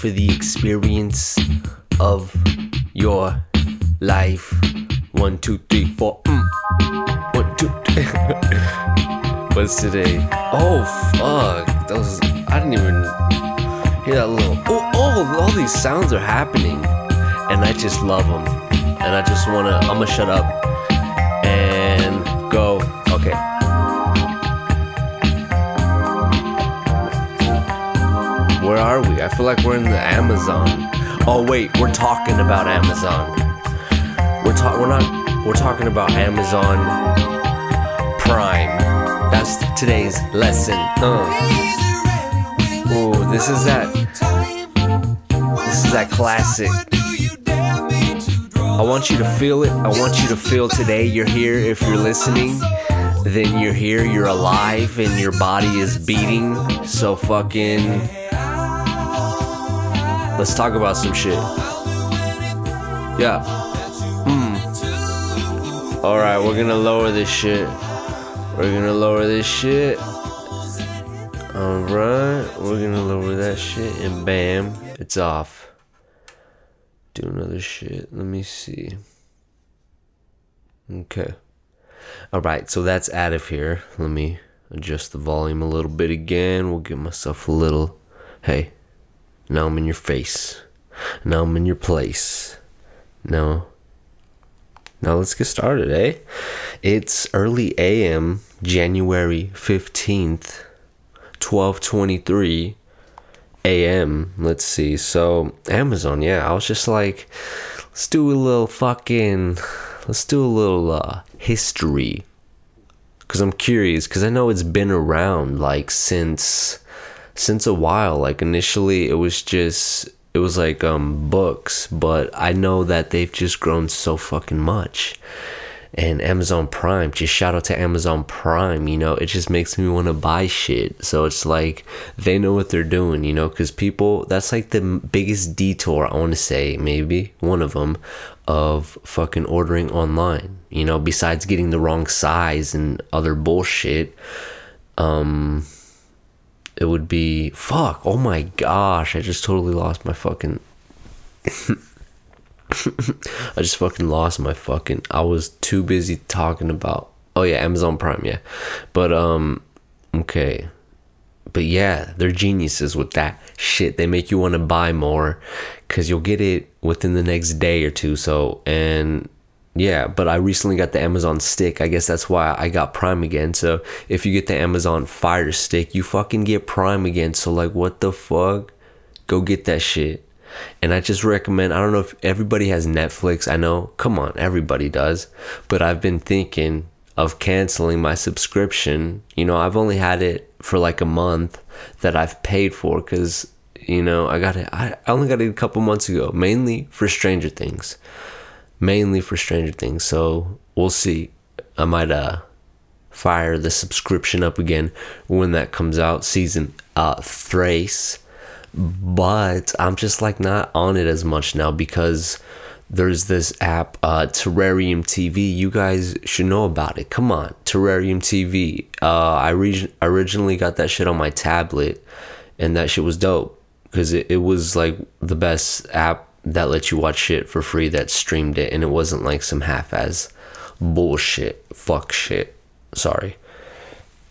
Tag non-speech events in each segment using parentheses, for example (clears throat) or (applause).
for the experience of your life? One, two, three, four. Mm. One, two, three. (laughs) What's today? Oh, fuck. Those, I didn't even hear that little. Oh, oh, all these sounds are happening. And I just love them. And I just wanna, I'm gonna shut up and go. Okay. Where are we? I feel like we're in the Amazon. Oh wait, we're talking about Amazon. We're talk we're not we're talking about Amazon Prime. That's today's lesson. Uh. Ooh, this is that this is that classic. I want you to feel it. I want you to feel today you're here. If you're listening, then you're here, you're alive, and your body is beating. So fucking Let's talk about some shit. Yeah. Mm. All right, we're gonna lower this shit. We're gonna lower this shit. All right, we're gonna lower that shit, and bam, it's off. Do another shit. Let me see. Okay. All right, so that's out of here. Let me adjust the volume a little bit again. We'll give myself a little. Hey, now I'm in your face. Now I'm in your place. Now, now let's get started, eh? It's early AM, January 15th, 1223 AM. Let's see. So, Amazon, yeah, I was just like, let's do a little fucking, let's do a little uh, history. Because I'm curious, because I know it's been around like since since a while like initially it was just it was like um books but i know that they've just grown so fucking much. And amazon prime just shout out to amazon prime you know it just makes me want to buy shit. So it's like they know what they're doing you know because people that's like the biggest detour i want to say maybe one of them of fucking ordering online you know besides getting the wrong size and other bullshit um it would be fuck oh my gosh i just totally lost my fucking (laughs) i just fucking lost my fucking i was too busy talking about oh yeah amazon prime yeah. But um okay. But yeah they're geniuses with that shit. They make you want to buy more because you'll get it within the next day or two so and yeah, but I recently got the Amazon Stick. I guess that's why I got Prime again. So if you get the Amazon Fire Stick, you fucking get Prime again. So like, what the fuck? Go get that shit. And I just recommend. I don't know if everybody has Netflix. I know, come on, everybody does. But I've been thinking of canceling my subscription. You know, I've only had it for like a month that I've paid for because you know I got it. I only got it a couple months ago, mainly for Stranger Things mainly for Stranger Things. So we'll see. I might uh fire the subscription up again when that comes out, season uh Thrace. But I'm just like not on it as much now because there's this app, uh, Terrarium TV. You guys should know about it. Come on, Terrarium TV. Uh, I re- originally got that shit on my tablet, and that shit was dope because it, it was like the best app that let you watch shit for free that streamed it and it wasn't like some half-ass bullshit fuck shit. Sorry.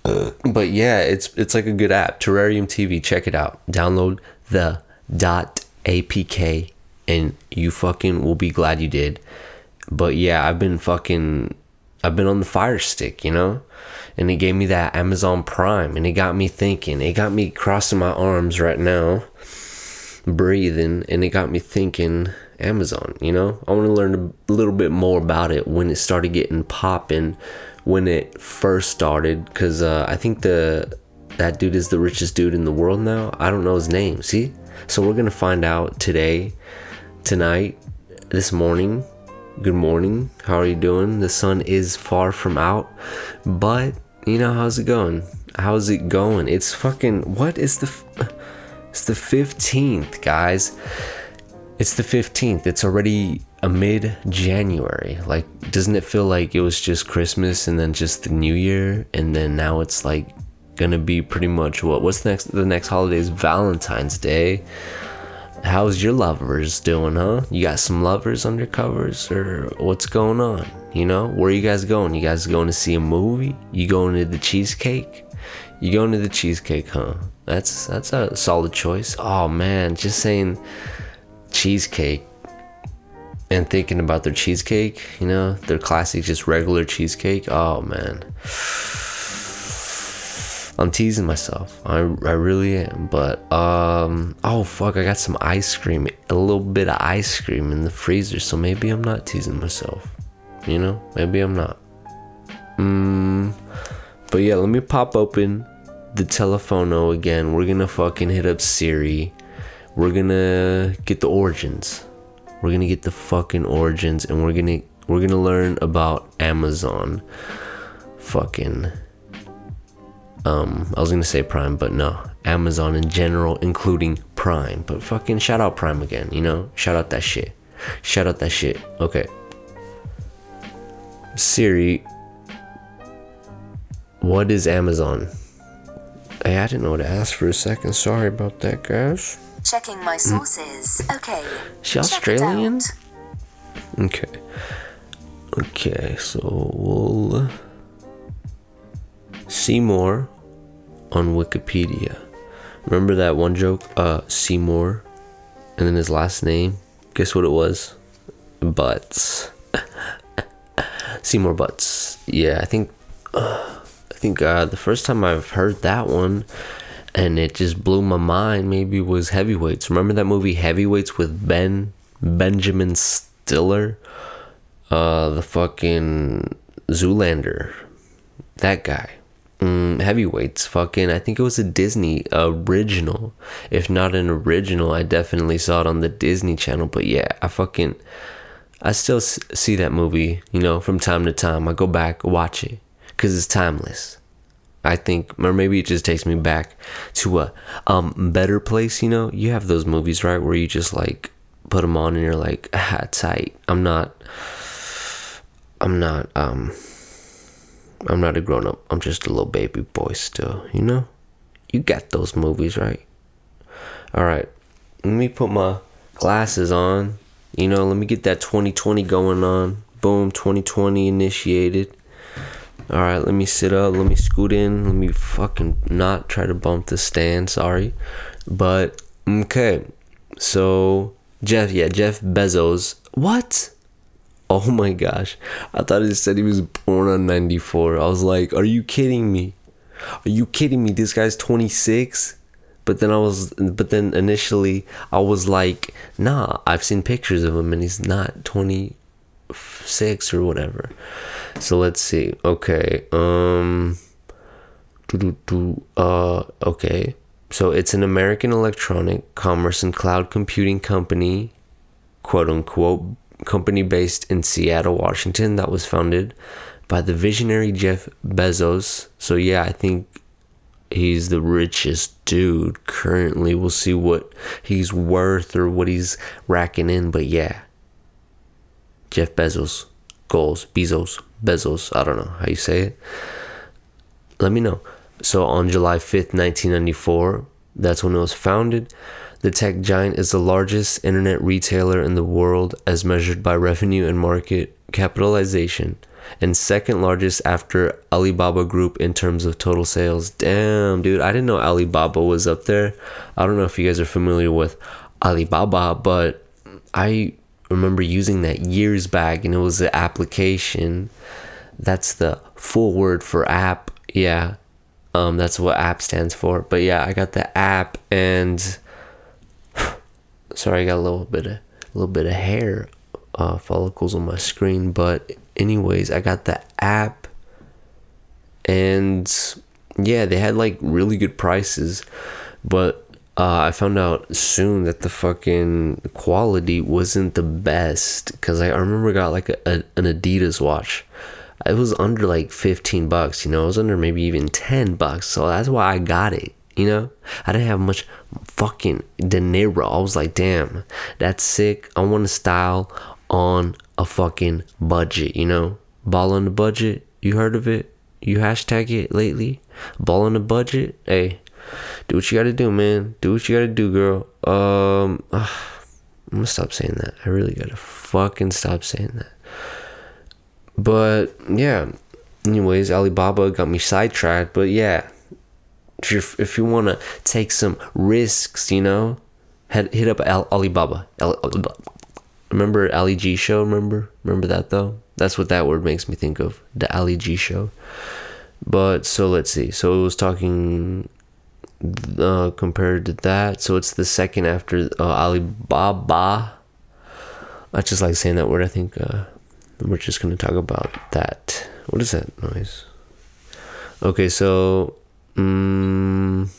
But yeah it's it's like a good app. Terrarium tv check it out. Download the dot apk and you fucking will be glad you did. But yeah i've been fucking i've been on the fire stick you know? And it gave me that amazon prime and it got me thinking. It got me crossing my arms right now breathing and it got me thinking Amazon, you know? I want to learn a little bit more about it when it started getting popping when it first started cuz uh, I think the that dude is the richest dude in the world now. I don't know his name. See? So we're going to find out today, tonight, this morning. Good morning. How are you doing? The sun is far from out, but you know how's it going? How's it going? It's fucking what is the f- it's the 15th, guys. It's the 15th. It's already a mid January. Like, doesn't it feel like it was just Christmas and then just the New Year? And then now it's like gonna be pretty much what? What's next? The next holiday is Valentine's Day. how's your lovers doing, huh? You got some lovers under covers or what's going on? You know, where you guys going? You guys going to see a movie? You going to the cheesecake? You going to the cheesecake, huh? That's that's a solid choice. Oh man, just saying cheesecake and thinking about their cheesecake, you know, their classic just regular cheesecake. Oh man. I'm teasing myself. I, I really am. But um oh fuck, I got some ice cream. A little bit of ice cream in the freezer, so maybe I'm not teasing myself. You know? Maybe I'm not. Mm, but yeah, let me pop open the telephono again. We're gonna fucking hit up Siri. We're gonna get the origins. We're gonna get the fucking origins and we're gonna we're gonna learn about Amazon. Fucking um, I was gonna say Prime, but no, Amazon in general, including Prime. But fucking shout out Prime again, you know? Shout out that shit. Shout out that shit. Okay. Siri, what is Amazon? Hey, I didn't know what to ask for a second. Sorry about that, guys. Checking my sources. Okay. She Australian? Okay. Okay, so we'll see more on Wikipedia. Remember that one joke? Uh, Seymour, and then his last name. Guess what it was? Butts. (laughs) Seymour Butts. Yeah, I think. Uh, think uh, the first time I've heard that one, and it just blew my mind. Maybe was Heavyweights. Remember that movie Heavyweights with Ben Benjamin Stiller, uh, the fucking Zoolander, that guy. Mm, heavyweights, fucking. I think it was a Disney original. If not an original, I definitely saw it on the Disney Channel. But yeah, I fucking, I still see that movie. You know, from time to time, I go back watch it because it's timeless. I think, or maybe it just takes me back to a um better place. You know, you have those movies right where you just like put them on and you're like, ah, tight. I'm not. I'm not. Um. I'm not a grown up. I'm just a little baby boy still. You know. You got those movies right. All right. Let me put my glasses on. You know, let me get that 2020 going on. Boom, 2020 initiated. All right, let me sit up. Let me scoot in. Let me fucking not try to bump the stand. Sorry. But, okay. So, Jeff, yeah, Jeff Bezos. What? Oh my gosh. I thought it said he was born on 94. I was like, are you kidding me? Are you kidding me? This guy's 26? But then I was, but then initially I was like, nah, I've seen pictures of him and he's not 26 or whatever. So let's see. Okay. Um, uh, okay. So it's an American electronic commerce and cloud computing company, quote unquote, company based in Seattle, Washington, that was founded by the visionary Jeff Bezos. So yeah, I think he's the richest dude currently. We'll see what he's worth or what he's racking in, but yeah. Jeff Bezos, goals, Bezos, Bezos, I don't know how you say it. Let me know. So on July 5th, 1994, that's when it was founded. The tech giant is the largest internet retailer in the world as measured by revenue and market capitalization, and second largest after Alibaba Group in terms of total sales. Damn, dude, I didn't know Alibaba was up there. I don't know if you guys are familiar with Alibaba, but I remember using that years back, and it was the application. That's the full word for app. Yeah. Um, that's what app stands for. But yeah, I got the app and (sighs) sorry, I got a little bit of a little bit of hair uh, follicles on my screen. But anyways, I got the app and yeah, they had like really good prices, but uh, I found out soon that the fucking quality wasn't the best because I, remember I got like a, a, an Adidas watch. It was under like 15 bucks, you know, it was under maybe even 10 bucks. So that's why I got it, you know? I didn't have much fucking dinero. I was like, damn, that's sick. I want to style on a fucking budget, you know? Ball on the budget. You heard of it? You hashtag it lately? Ball on the budget? Hey, do what you gotta do, man. Do what you gotta do, girl. Um, I'm gonna stop saying that. I really gotta fucking stop saying that. But yeah, anyways, Alibaba got me sidetracked. But yeah, if you if you wanna take some risks, you know, head hit up Al- Alibaba. Al- remember Ali G show? Remember remember that though? That's what that word makes me think of. The Ali G show. But so let's see. So it was talking uh, compared to that. So it's the second after uh, Alibaba. I just like saying that word. I think uh, we're just gonna talk about that. What is that noise? Okay, so um,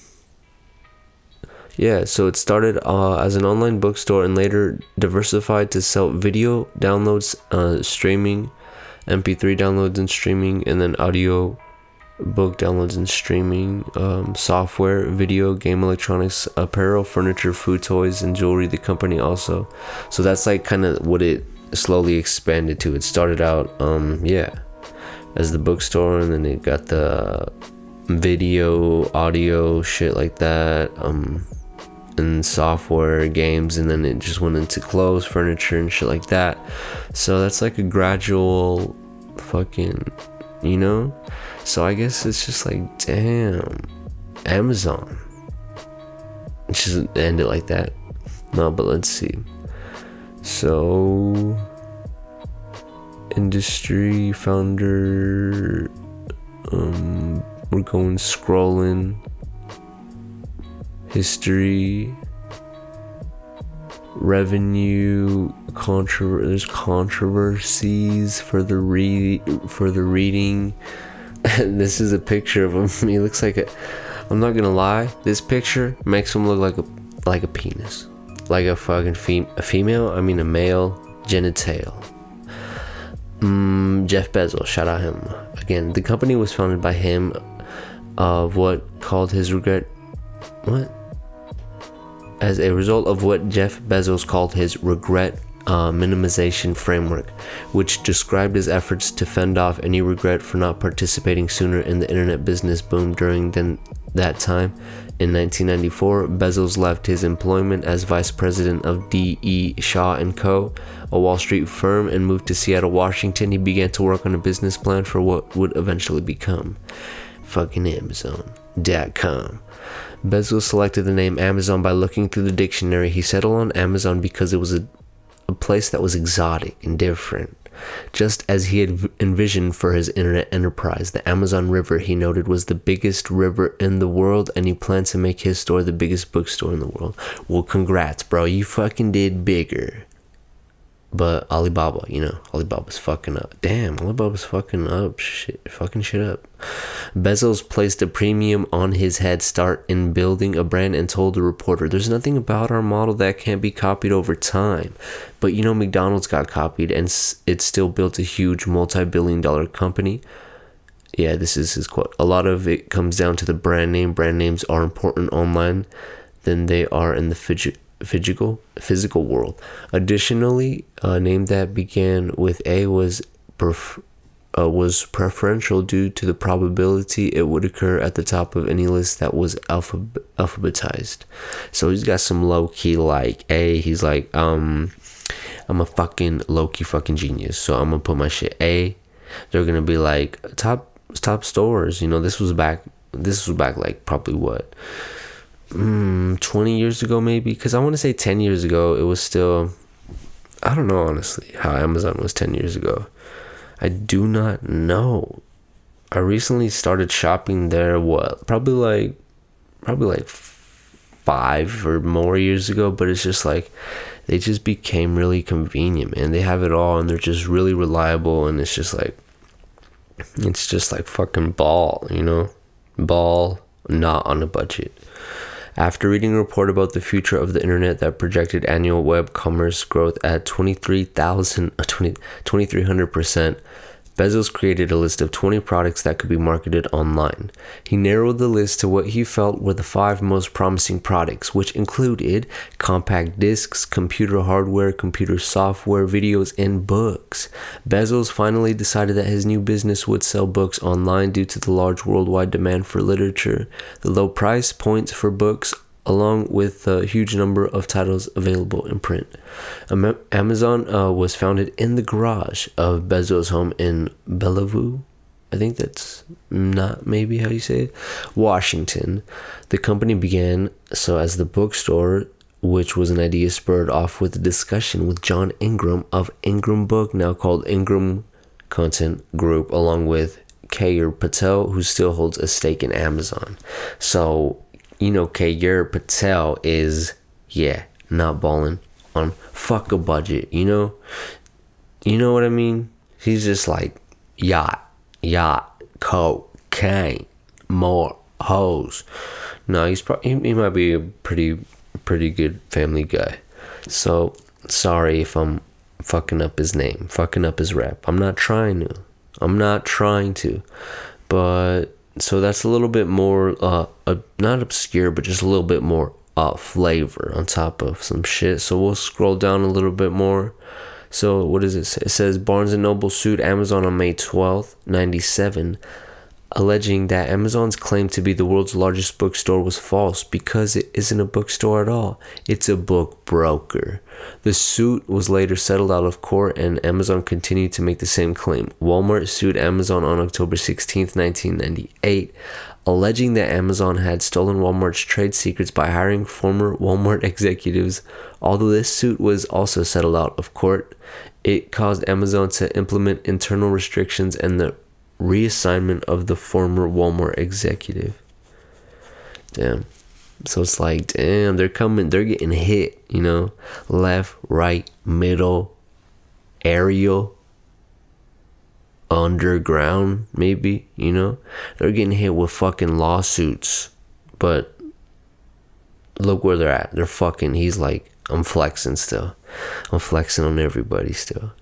yeah, so it started uh, as an online bookstore and later diversified to sell video downloads, uh, streaming, MP3 downloads and streaming, and then audio book downloads and streaming, um, software, video, game electronics, apparel, furniture, food, toys, and jewelry. The company also, so that's like kind of what it slowly expanded to. It started out, um, yeah, as the bookstore, and then it got the video, audio, shit like that, um, and software, games, and then it just went into clothes, furniture, and shit like that. So that's like a gradual, fucking, you know so I guess it's just like, damn, Amazon. It just end it like that. No, but let's see. So, industry founder. Um, we're going scrolling. History. Revenue contro- there's controversies for the re for the reading (laughs) this is a picture of him. (laughs) He looks like a. I'm not gonna lie. This picture makes him look like a like a penis, like a fucking fem- a female. I mean a male genital. Mm, Jeff Bezos, shout out him again. The company was founded by him, of what called his regret. What? As a result of what Jeff Bezos called his regret uh, minimization framework, which described his efforts to fend off any regret for not participating sooner in the internet business boom during then, that time. In 1994, Bezos left his employment as vice president of D.E. Shaw & Co., a Wall Street firm, and moved to Seattle, Washington. He began to work on a business plan for what would eventually become fucking Amazon.com. Bezos selected the name Amazon by looking through the dictionary. He settled on Amazon because it was a a place that was exotic and different. Just as he had envisioned for his internet enterprise, the Amazon River he noted was the biggest river in the world, and he planned to make his store the biggest bookstore in the world. Well, congrats, bro. You fucking did bigger. But Alibaba, you know, Alibaba's fucking up. Damn, Alibaba's fucking up. Shit, fucking shit up. Bezos placed a premium on his head start in building a brand and told the reporter, There's nothing about our model that can't be copied over time. But you know, McDonald's got copied and it still built a huge multi billion dollar company. Yeah, this is his quote. A lot of it comes down to the brand name. Brand names are important online than they are in the fidget physical physical world. Additionally, a name that began with A was uh, was preferential due to the probability it would occur at the top of any list that was alphab- alphabetized. So he's got some low key like A. He's like, um, I'm a fucking low key fucking genius. So I'm gonna put my shit A. They're gonna be like top top stores. You know, this was back. This was back like probably what mm, 20 years ago maybe? Because i want to say 10 years ago it was still i don't know honestly how amazon was 10 years ago. I do not know. I recently started shopping there what probably like probably like five or more years ago but it's just like they just became really convenient man. They have it all and they're just really reliable and it's just like it's just like fucking ball you know? Ball not on a budget after reading a report about the future of the internet that projected annual web commerce growth at 23,000 2300%, Bezos created a list of 20 products that could be marketed online. He narrowed the list to what he felt were the five most promising products, which included compact discs, computer hardware, computer software, videos, and books. Bezos finally decided that his new business would sell books online due to the large worldwide demand for literature, the low price points for books along with a huge number of titles available in print. Amazon uh, was founded in the garage of Bezos' home in Bellevue. I think that's not maybe how you say it. Washington. The company began so as the bookstore, which was an idea spurred off with a discussion with John Ingram of Ingram Book, now called Ingram Content Group, along with Keyur Patel, who still holds a stake in Amazon. So you know, Keyur Patel is, yeah, not balling on fuck a budget, you know? You know what I mean? He's just like, yacht, yacht, cocaine, more hoes. No, he's probably, he, he might be a pretty, pretty good family guy. So, sorry if I'm fucking up his name, fucking up his rep. I'm not trying to. I'm not trying to. But so that's a little bit more uh, uh not obscure but just a little bit more uh flavor on top of some shit. So we'll scroll down a little bit more. So what does it it says barnes and noble sued amazon on may 12th 97 alleging that Amazon's claim to be the world's largest bookstore was false because it isn't a bookstore at all. It's a book broker. The suit was later settled out of court and Amazon continued to make the same claim. Walmart sued Amazon on October 16, 1998, alleging that Amazon had stolen Walmart's trade secrets by hiring former Walmart (laughs) executives. Although this suit was also settled out of court, it caused Amazon to implement internal restrictions and the reassignment of the former Walmart executive. Damn. So it's like, damn, they're coming, they're getting hit, you know, left, right, middle, aerial, underground, maybe, you know, they're getting hit with fucking lawsuits. But look where they're at. They're fucking, he's like, I'm flexing still. I'm flexing on everybody still.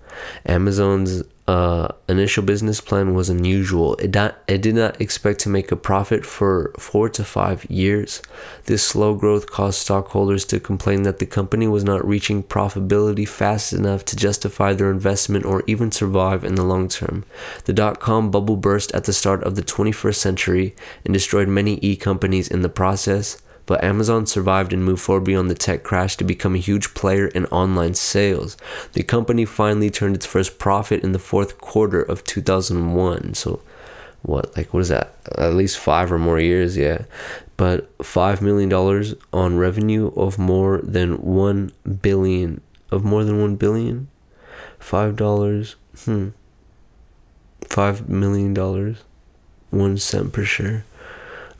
Amazon's uh, initial business plan was unusual. It, not, it did not expect to make a profit for four to five years. This slow growth caused stockholders to complain that the company was not reaching profitability fast enough to justify their investment or even survive in the long term. The dot com bubble burst at the start of the 21st century and destroyed many e companies in the process but Amazon survived and moved forward beyond the tech crash to become a huge player in online sales. The company finally turned its first profit in the fourth quarter of 2001. So, what, like, what is that? At least five or more years, yeah. But $5 million on revenue of more than 1 billion, of more than 1 billion? $5, hmm. $5 million, one cent per share.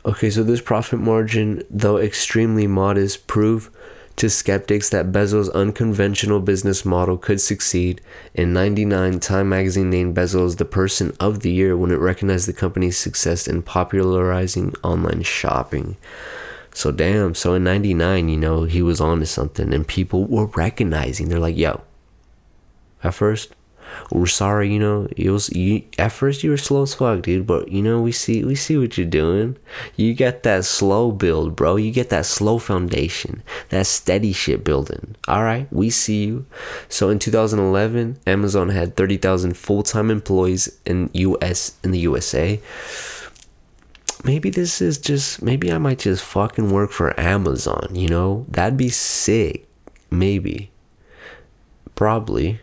Okay, so this profit margin, though extremely modest, proved to skeptics that Bezos' unconventional business model could succeed. In 99, Time magazine named Bezos the person of the year when it recognized the company's success in popularizing online shopping. So damn, so in 99, you know, he was on to something and people were recognizing. They're like, "Yo, at first, we're sorry, you know, it was you at first you were slow as fuck, dude, but you know, we see we see what you're doing. You get that slow build, bro. You get that slow foundation, that steady shit building. All right, we see you. So in 2011, Amazon had 30,000 full-time employees in US in the USA. Maybe this is just maybe I might just fucking work for Amazon, you know? That'd be sick. Maybe. Probably.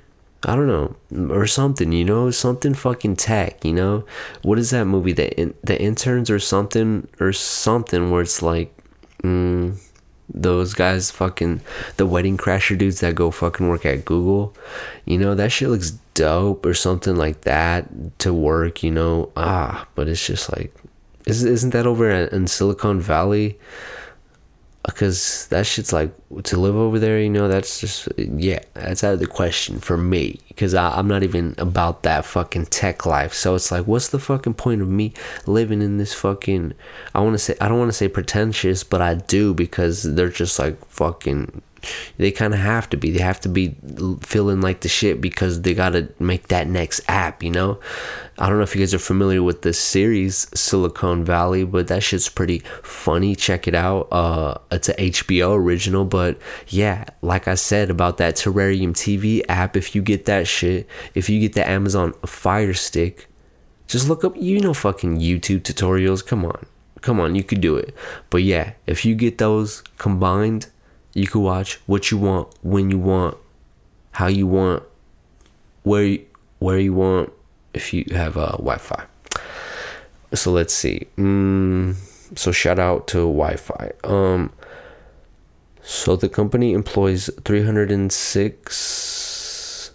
I don't know, or something, you know, something fucking tech, you know. What is that movie? The in, the interns or something or something where it's like, mm, those guys fucking the wedding crasher dudes that go fucking work at Google, you know, that shit looks dope or something like that to work, you know. Ah, but it's just like, isn't that over in Silicon Valley? Because that shit's like to live over there you know that's just yeah that's out of the question for me. Because i'm not even about that fucking tech life. So it's like what's the fucking point of me living in this fucking i want to say i don't want to say pretentious but i do because they're just like fucking they kind of have to be. They have to be feeling like the shit because they gotta make that next app. You know, I don't know if you guys are familiar with the series Silicon Valley, but that shit's pretty funny. Check it out. Uh, it's a HBO original, but yeah, like I said about that Terrarium TV app, if you get that shit, if you get the Amazon Fire Stick, just look up. You know, fucking YouTube tutorials. Come on, come on, you could do it. But yeah, if you get those combined you can watch what you want, when you want, how you want, where you, where you want, if you have uh, Wi-Fi. So let's see. Mm, so shout out to Wi-Fi. Um, so the company employs 306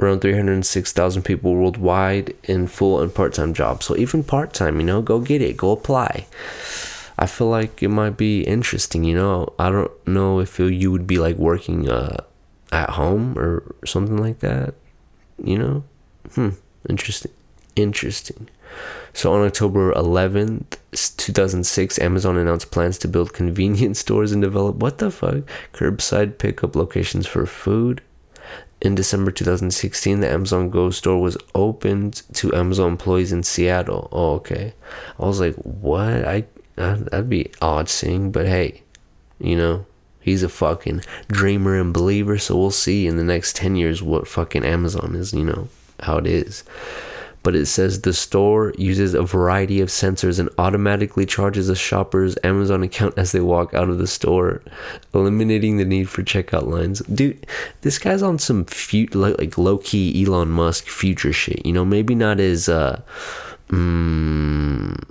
around 306,000 people worldwide in full and part-time jobs. So even part-time, you know, go get it, go apply. I feel like it might be interesting. You know, I don't know if you would be like working uh, at home or something like that. You know, hmm, interesting, interesting. So on October 11th, 2006, Amazon announced plans to build convenience (laughs) stores and develop what the fuck curbside pickup locations for food. In December 2016, the Amazon Go store was opened to Amazon employees in Seattle. Oh, okay. I was like, what? I that'd be odd seeing, but hey, you know, he's a fucking dreamer and believer, so we'll see in the next 10 years what fucking Amazon is, you know, how it is. But it says the store uses a variety of sensors and automatically charges a shopper's Amazon account as they walk out of the store, eliminating the need for checkout lines. Dude, this guy's on some fut- like low key Elon Musk future shit. You know, maybe not as uh, mm,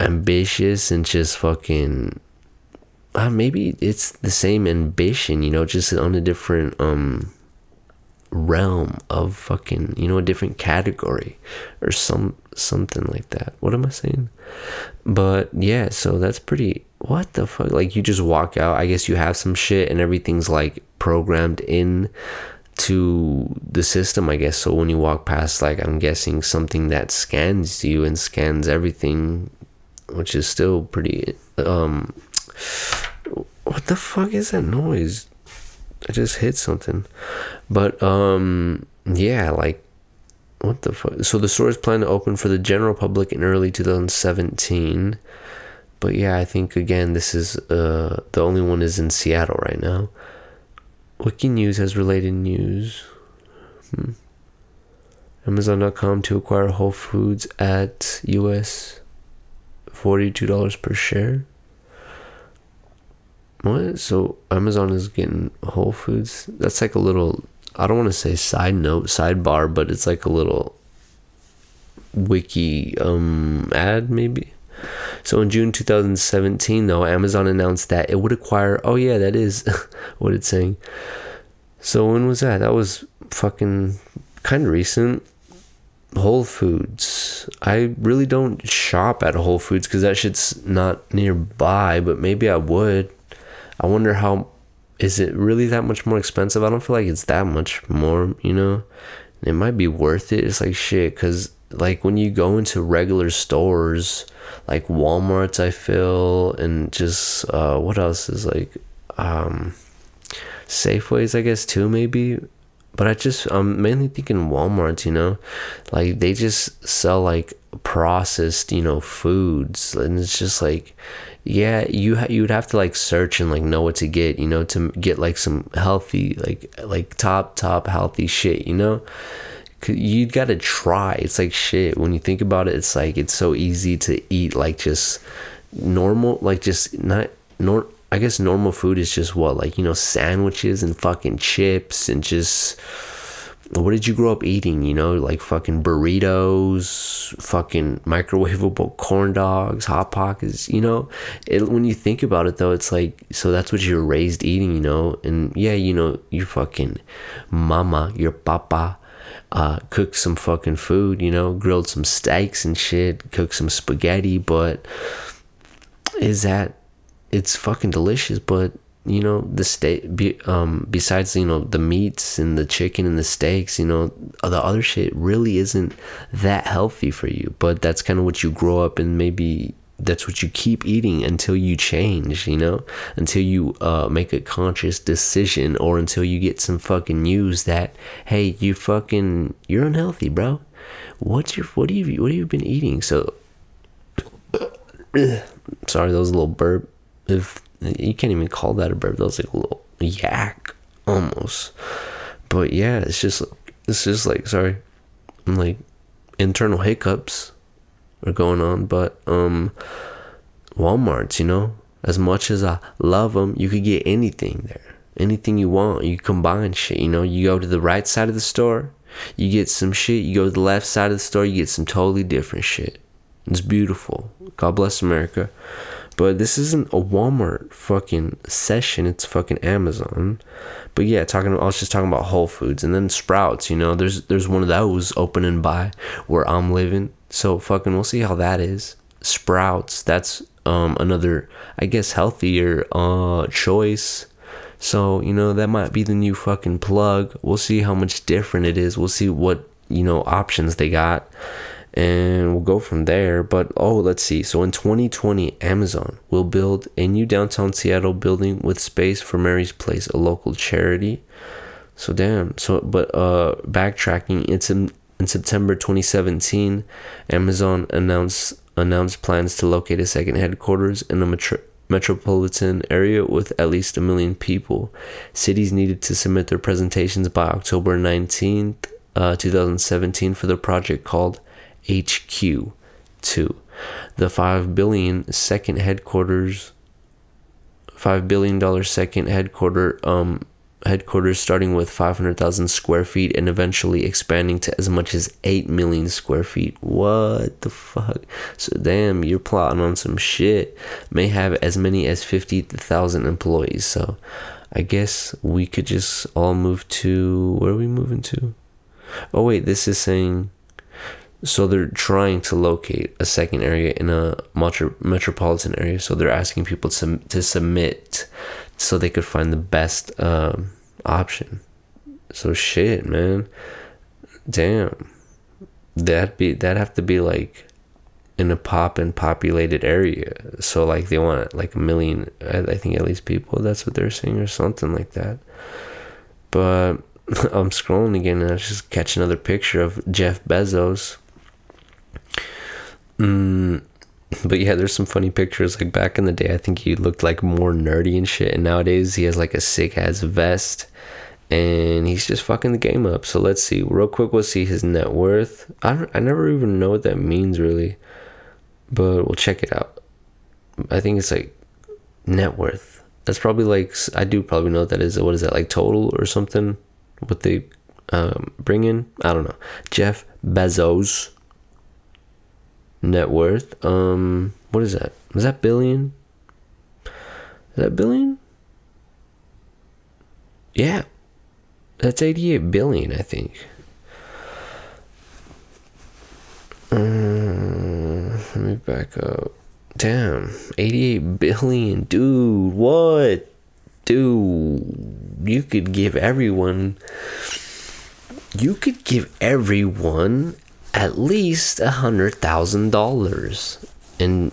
ambitious and just fucking uh, maybe it's the same ambition, you know, just on a different um realm of fucking, you know, a different category or some something like that. What am I saying? But yeah, so that's pretty what the fuck? Like you just walk out, I guess you have some shit and everything's like programmed in to the system, I guess. So when you walk past like I'm guessing something that scans you and scans everything which is still pretty um what the fuck is that noise? I just hit something. But um yeah like what the fuck? So the store is planned to open for the general public in early 2017 but yeah i think again this is uh the only one is in seattle right now. Wiki news has related news. Hmm. amazon.com to acquire whole foods at us $42 per share. What? So Amazon is getting Whole Foods? That's like a little, I don't want to say side note, sidebar, but it's like a little wiki um ad maybe. So in June 2017 though, Amazon announced that it would acquire oh yeah, that is (laughs) what it's saying. So when was that? That was fucking kind of recent. Whole Foods. I really don't shop at Whole Foods because that shit's not nearby, but maybe I would. I wonder how. Is it really that much more expensive? I don't feel like it's that much more, you know? It might be worth it. It's like shit, because, like, when you go into regular stores, like Walmart's, I feel, and just, uh, what else is like, um, Safeways, I guess, too, maybe but I just I'm mainly thinking Walmart, you know, like they just sell like processed, you know, foods, and it's just like, yeah, you ha- you would have to like search and like know what to get, you know, to get like some healthy, like like top top healthy shit, you know. You gotta try. It's like shit. When you think about it, it's like it's so easy to eat like just normal, like just not nor I guess normal food is just what, like, you know, sandwiches and fucking chips and just what did you grow up eating? You know, like fucking burritos, fucking microwavable (laughs) corn dogs, hot pockets. You know, it, when you think about it, though, it's like so that's what you're raised eating. You know, and yeah, you know, your fucking mama, your papa, uh, cooked some fucking food. You know, grilled some steaks and shit, cooked some spaghetti. But is that it's fucking delicious, but you know the steak be, um besides you know the meats and the chicken and the steaks you know the other shit really isn't that healthy for you but that's kind of what you grow up and maybe that's what you keep eating until you change, you know, until you uh, make a conscious decision or until you get some fucking news that hey, you fucking you're unhealthy, bro. What's your what have you what have you been eating? So (clears throat) sorry, that was a little burp. If you can't even call that a burp, that was like a little yak almost. But yeah, it's just it's just like sorry, like internal hiccups are going on, but um, Walmart's, you know, as much as I love them, you could get anything there, anything you want. You combine shit, you know. You go to the right side of the store, you get some shit. You go to the left side of the store, you get some totally different shit. It's beautiful. God bless America. But this isn't a Walmart fucking session. It's fucking Amazon. But yeah, talking. I was just talking about Whole Foods and then Sprouts. You know, there's there's one of those opening by where I'm living. So fucking, we'll see how that is. Sprouts. That's um another, I guess, healthier uh choice. So you know that might be the new fucking plug. We'll see how much different it is. We'll see what you know options they got and we'll go from there. But oh, let's see. So in 2020, Amazon will build a new downtown Seattle building with space for Mary's Place, a local charity. So damn. So but uh, backtracking, it's in in September 2017, Amazon announced announced plans to locate a second headquarters in a metro, metropolitan area with at least a million people. Cities needed to submit their presentations by October 19th, uh, 2017 for the project called HQ 2. The 5 billion second headquarters 5 billion dollar second headquarter um headquarters starting with 500,000 square feet and eventually expanding to as much as 8 million square feet. What the fuck? So, damn, you're plotting on some shit. May have as many as 50,000 employees. So, I guess we could just all move to. Where are we moving to? Oh, wait, this is saying so they're trying to locate a second area in a metro- metropolitan area. So they're asking people to to submit so they could find the best um, option. So shit, man. Damn. That'd be that'd have to be like in a pop and populated area. So like they want like a million I think at least people. That's what they're saying or something like that. But (laughs) I'm scrolling again and I just catch another picture of Jeff Bezos Mm, (laughs) but yeah, there's some funny pictures. Like back in the day, I think he looked like more nerdy and shit. And nowadays, he has like a sick ass vest, and he's just fucking the game up. So let's see, real quick, we'll see his net worth. I don't, I never even know what that means really, but we'll check it out. I think it's like net worth. That's probably like I do probably know what that is. What is that like total or something? What they um, bring in? I don't know. Jeff Bezos net worth. Um, what is that? Is that billion? Is that billion? Yeah, that's 88 billion, I think. Um, let me back up. Damn, 88 billion, dude. What? Dude, you could give everyone. You could give everyone at least a hundred thousand dollars. And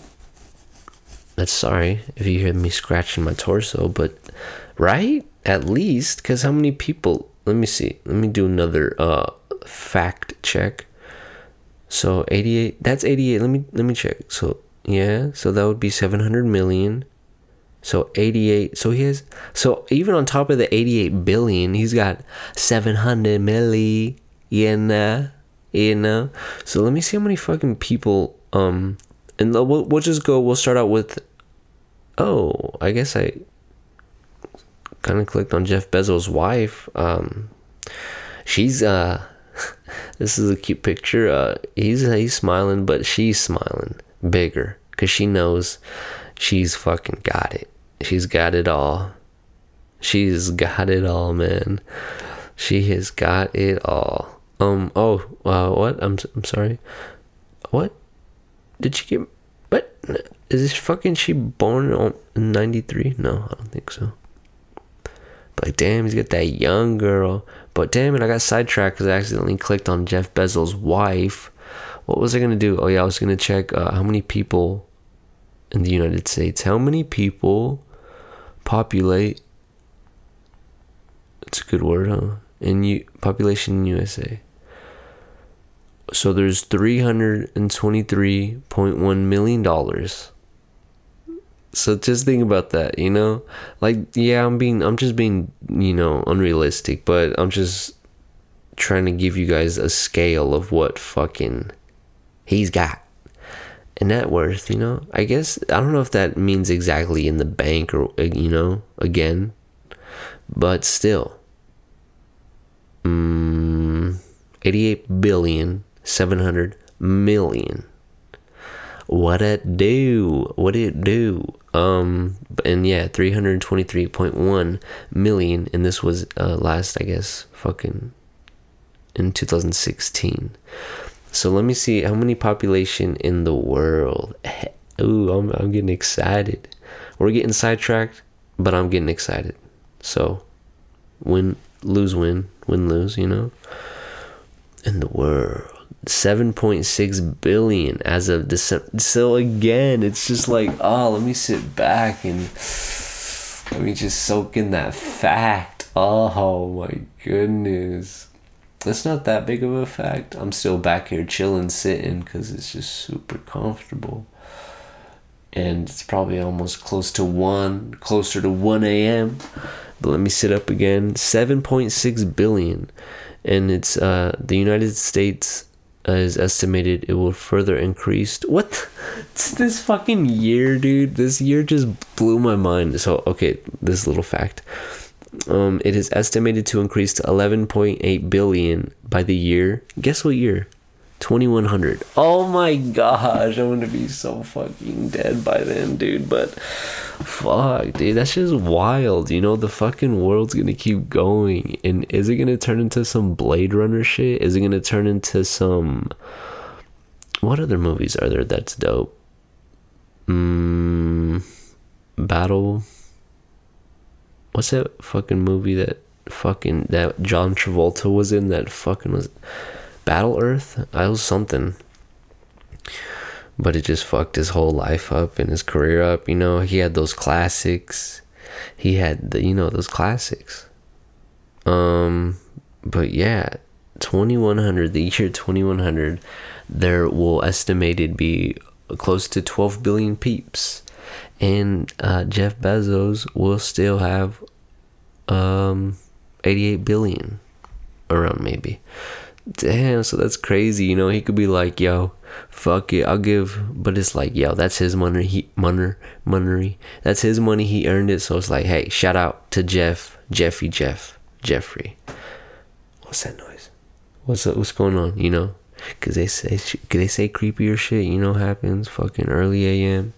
that's sorry if you hear me scratching my torso, but right? At least, because how many people? Let me see. Let me do another uh, fact check. So 88. That's 88. Let me let me check. So yeah. So that would be 700 million. So 88. So he has. So even on top of the 88 billion, he's got 700 million. You know? So let me see how many fucking people um and we'll, we'll just go we'll start out with oh i guess i kind of clicked on jeff bezos wife um she's uh (laughs) this is a cute picture uh he's he's smiling but she's smiling bigger because she knows she's fucking got it. She's got it all. She's got it all man. She has got it all um. Oh. Uh. What? I'm. I'm sorry. What? Did she get? What? Is this fucking she born in '93? No, I don't think so. But like, damn, he's got that young girl. But damn it, I got sidetracked because I accidentally clicked on Jeff Bezos' wife. What was I gonna do? Oh yeah, I was gonna check uh, how many people in the United States. How many people populate? It's a good word, huh? In U, population in USA. So there's three hundred and twenty-three point one million dollars. So just think about that, you know? Like, yeah, I'm being, I'm just being, you know, unrealistic, but I'm just trying to give you guys a scale of what fucking he's got and net worth, you know? I guess, I don't know if that means exactly in the bank or, uh, you know, again, but still. Mm, 88 billion, 700 million. What it do? What it do? Um, and yeah, 323.1 million, and this was uh, last, I guess, fucking in 2016. So let me see how many population in the world. (laughs) Ooh, I'm, I'm getting excited. We're getting sidetracked, but I'm getting excited. So win, lose, win, win, lose, you know? In the world. 7.6 billion as of December. So again, it's just like, oh, let me sit back and let me just soak in that fact. Oh my goodness. It's not that big of a fact. I'm still back here chilling, sitting because it's just super comfortable. And it's probably almost close to 1, closer to 1 a.m. But let me sit up again. 7.6 billion. And it's uh, the United States is estimated it will further increase. What? It's (laughs) this fucking year, dude. This year just blew my mind. So, okay, this little fact. Um, it is estimated to increase to 11.8 billion by the year. Guess what year? 2100. Oh my gosh, I'm gonna be so fucking dead by then, dude. But fuck, dude, that's just wild. You know, the fucking world's gonna keep going. And is it gonna turn into some Blade Runner shit? Is it gonna turn into some. What other movies are there that's dope? Mm, Battle what's that fucking movie that fucking that John Travolta was in that fucking was Battle Earth? I was something. But it just fucked his whole life up and his career up, you know. He had those classics. He had the you know, those classics. Um but yeah, 2100 the year 2100 there will estimated be close to 12 billion peeps and uh, Jeff Bezos will still have um 88 billion around maybe. Damn, so that's crazy. You know, he could be like, "Yo, fuck it, I'll give," but it's like, "Yo, that's his money. He money, money. That's his money. He earned it." So it's like, "Hey, shout out to Jeff, Jeffy, Jeff, Jeffrey." What's that noise? What's up? What's going on? You know? Cause they say they say creepier shit, you know, happens fucking early AM,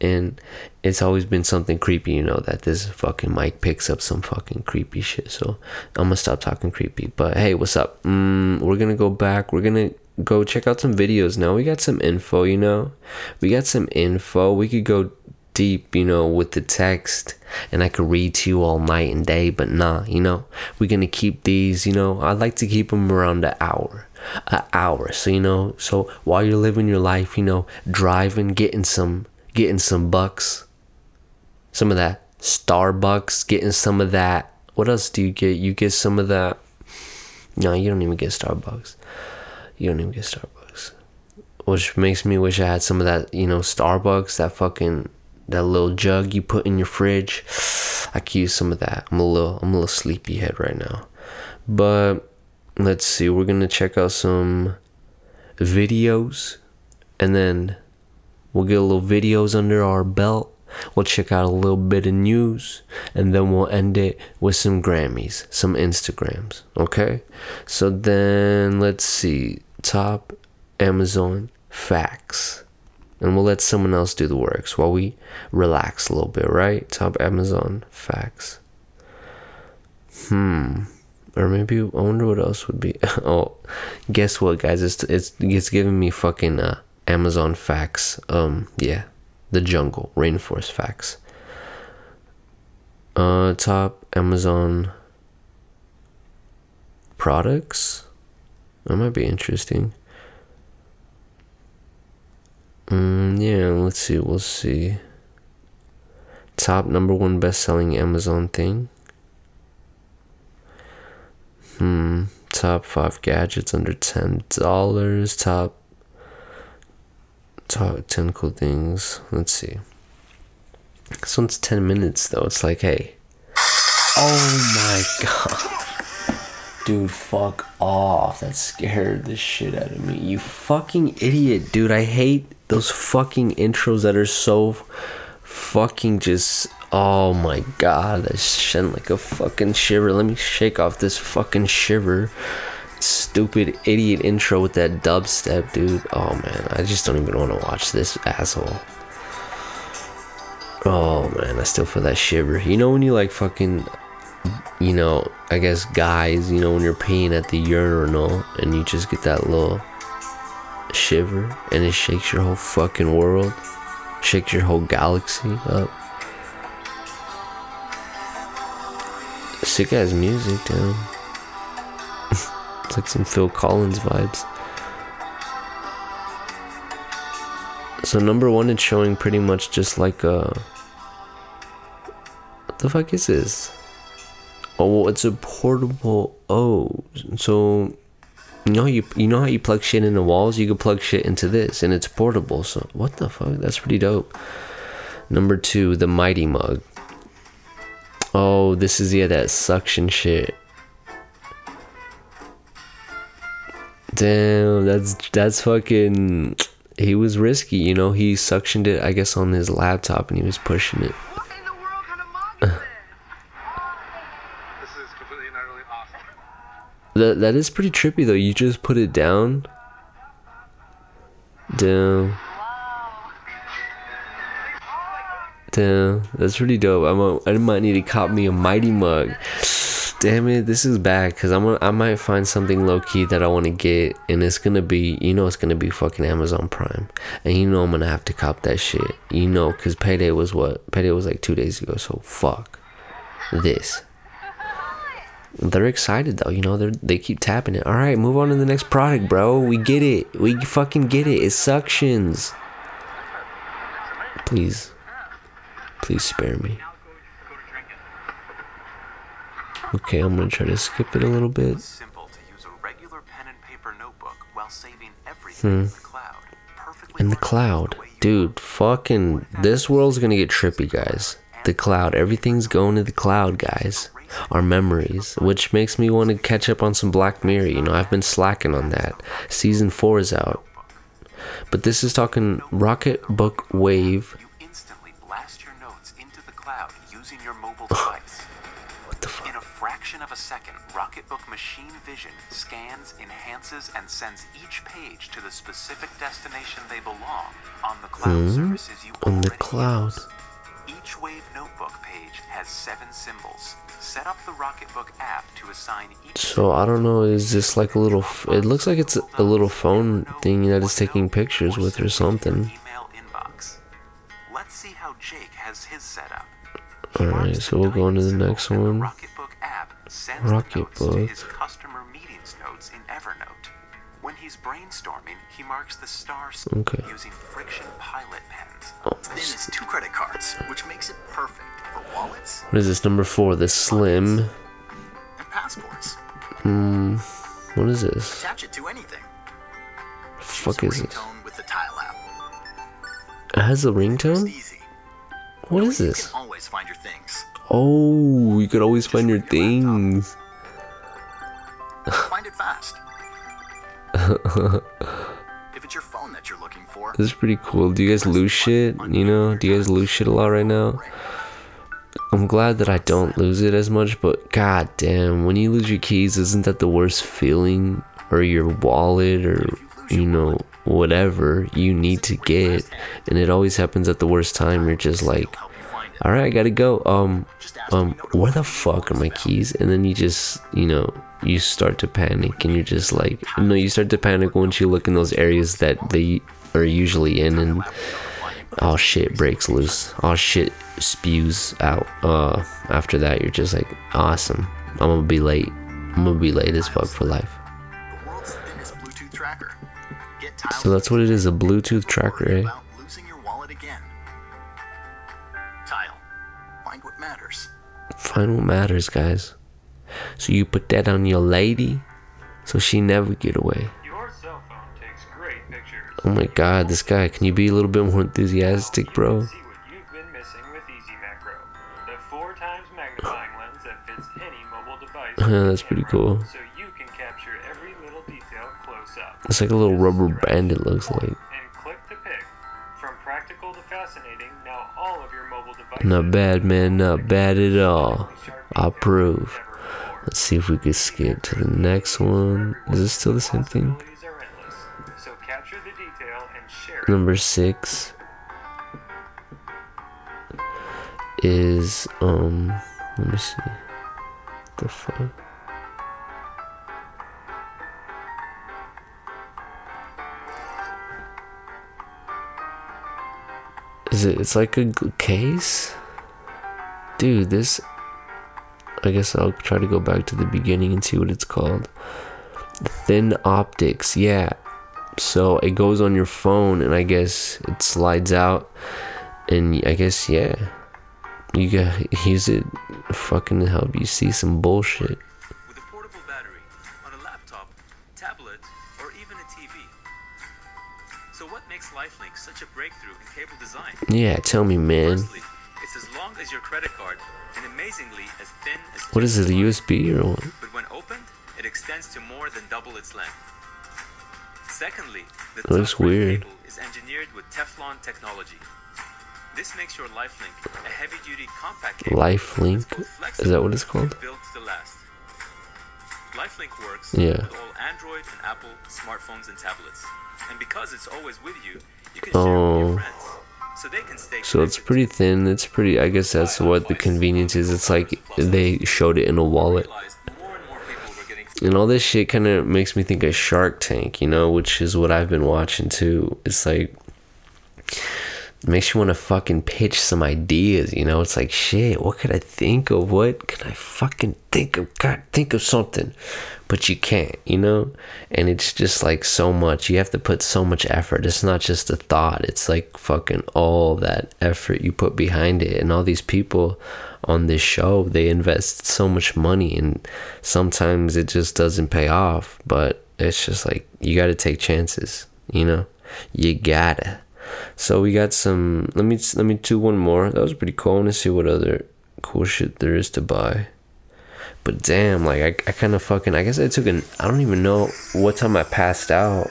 and it's always been something creepy, you know, that this fucking mic picks up some fucking creepy shit. So I'm gonna stop talking creepy. But hey, what's up? Mm, we're gonna go back. We're gonna go check out some videos now. We got some info, you know, we got some info. We could go deep, you know, with the text and I could read to you all night and day, but nah, you know, we're gonna keep these, you know, I like to keep them around an hour an hour. So you know, so while you're living your life, you know, driving, getting some, getting some bucks, some of that Starbucks, getting some of that. What else do you get? You get some of that. No, you don't even get Starbucks. You don't even get Starbucks. Which makes me wish I had some of that, you know, Starbucks, that fucking that little jug you put in your fridge. (sighs) I could use some of that. I'm a little I'm a little sleepy head right now. But let's see, we're gonna check out some videos and then we'll get a little videos under our belt. We'll check out a little bit of news and then we'll end it with some Grammys, some Instagrams. Okay? So then let's see. Top Amazon facts. And we'll let someone else do the works while we relax a little bit, right? Top Amazon facts. Hmm or maybe I wonder what else would be. (laughs) oh, guess what, guys? It's it's it's giving me fucking uh, Amazon facts. Um, yeah, the jungle rainforest facts. Uh, top Amazon products. That might be interesting. Mm, yeah, let's see. We'll see. Top number one best selling Amazon thing. Hmm. Top five gadgets under ten dollars. Top. Top ten cool things. Let's see. This one's ten minutes though. It's like, hey. Oh my (laughs) god. Dude, fuck off. That scared the shit out of me. You fucking idiot, dude. I hate those fucking intros that are so fucking just. Oh my god, that sent like a fucking shiver. Let me shake off this fucking shiver. Stupid idiot intro with that dubstep, dude. Oh man, I just don't even want to watch this asshole. Oh man, I still feel that shiver. You know when you like fucking you know, I guess guys, you know, when you're peeing at the urinal and you just get that little shiver and it shakes your whole fucking world, shakes your whole galaxy up. Sick ass music, damn. it's like some Phil Collins vibes. So number one, it's showing pretty much just like a. What the fuck is this? Oh, it's a portable. Oh, so you know you you know how you plug shit into walls? You can plug shit into this, and it's portable. So what the fuck? That's pretty dope. Number two, the Mighty Mug. Oh, this is yeah that suction shit. Damn, that's that's fucking. He was risky, you know. He suctioned it, I guess, on his laptop, and he was pushing it. What in the world kind of mug is this? This is completely and utterly awesome. That that is pretty trippy though. You just put it down. Damn. Damn, that's pretty dope. I'm a, I might need to cop me a mighty mug. Damn it, this is bad because I'm I might find something low key that I want to get, and it's gonna be you know it's gonna be fucking Amazon Prime, and you know I'm gonna have to cop that shit. You know, cause payday was what payday was like two days ago. So fuck this. They're excited though, you know. They they keep tapping it. All right, move on to the next product, bro. We get it. We fucking get it. It suctions. Please, please spare me. Okay, I'm gonna try to skip it a little bit. simple to use a regular pen and paper notebook while saving everything hmm. in the cloud. Perfectly In the organized cloud, the way you dude. Fucking, this world's gonna get trippy, guys. The cloud. Everything's going to the cloud, guys. Our memories, which makes me want to catch up on some Black Mirror. You know, I've been slacking on that. Season four is out, but this is talking Rocketbook Wave. Fraction of a second, Rocketbook Machine Vision scans, enhances, and sends each page to the specific destination they belong on the cloud hmm? services you? On the cloud. use. Each Wave notebook page has seven symbols. Set up the Rocketbook app to assign each So I don't know. Is this like a little? It looks like it's a, little phone thing that is taking pictures with or something. Email inbox. Let's see how Jake has his set. All right, so we'll go on to the next one. Sends the notes to his customer meetings notes in Evernote. When he's brainstorming, he marks the stars Okay. using friction pilot pens. Oh, then it's two credit cards, which makes it perfect for wallets What is this number four? The Slim. and passports. Hmm, what is this? Attach it to anything. Fuck is this? with the Tile app. It has a ringtone. What is this? Can always find your things. Oh, you could always find your things. Find it fast. (laughs) if it's your phone that you're looking for, This is pretty cool. Do you guys lose shit? You know, do you guys lose shit a lot right now? I'm glad that I don't lose it as much, but god damn, when you lose your keys, isn't that the worst feeling? Or your wallet, or you know, whatever you need to get, and it always happens at the worst time. You're just like, help you find it. all right, I gotta go. Um, um, where the fuck are my keys? And then you just, you know, you start to panic, and you're just like, no, you start to panic once you look in those areas that they are usually in, and all shit breaks loose. All shit spews out. Uh, after that, you're just like, awesome. I'm gonna be late. I'm gonna be late as fuck for life. The world's thinnest Bluetooth tracker. Get Tile So that's what it is, a Bluetooth tracker, eh? Find what matters, guys. So you put that on your lady, so she never get away. Your cell phone takes great pictures. Oh my god, this guy, can you be a little bit more enthusiastic, bro? See what you've been missing with Easy Macro, the four times magnifying lens that fits any mobile device. with (laughs) Yeah, that's pretty cool. So you can capture every little detail close up. It's like a little rubber band, it looks like. Not bad, man, not bad at all. I approve. Let's see if we can skip to the next one. Is this still the same thing? Number six is um. Let me see. The fuck. Is it? It's like a case, dude. This. I guess I'll try to go back to the beginning and see what it's called. ThinOptics, yeah. So it goes on your phone, and I guess it slides out, and I guess yeah, you got (laughs) use it, fucking to help you see some bullshit. Yeah, tell me, man. Firstly, it's as long as your credit card and amazingly as thin as What is it? A USB or what? But when opened, it extends to more than double its length. Secondly, the looks weird. cable is engineered with Teflon technology. This makes your LifeLink a heavy-duty compact cable. LifeLink? Is that what it's called? Built to last. LifeLink works Yeah. with all Android and Apple smartphones and tablets. And because it's always with you, you can share it with Oh. your friends. So it's pretty thin. It's pretty. I guess that's what the convenience is. It's like they showed it in a wallet. And all this shit kind of makes me think of Shark Tank, you know, which is what I've been watching too. It's like makes you want to fucking pitch some ideas, you know? It's like shit, what could I think of? What can I fucking think of? God, think of something. But you can't, you know? And it's just like so much. You have to put so much effort. It's not just a thought. It's like fucking all that effort you put behind it. And all these people on this show, they invest so much money and sometimes it just doesn't pay off, but it's just like you got to take chances, you know? You gotta. So we got some. Let me let me do one more. That was pretty cool. I want to see what other cool shit there is to buy. But damn, like I, I kind of fucking. I guess I took an. I don't even know what time I passed out.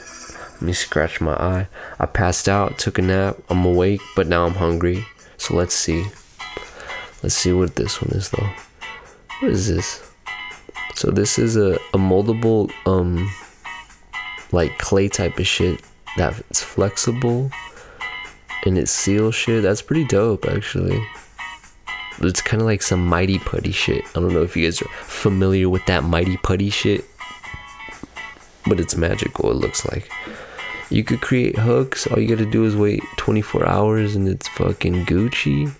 Let me scratch my eye. I passed out, took a nap. I'm awake, but now I'm hungry. So let's see. Let's see what this one is though. What is this? So this is a, a moldable um like clay type of shit that's flexible and it seals shit. That's pretty dope actually. It's kind of like some mighty putty shit. I don't know if you guys are familiar with that mighty putty shit, but it's magical. It looks like you could create hooks. All you gotta do is wait 24 hours, and it's fucking Gucci.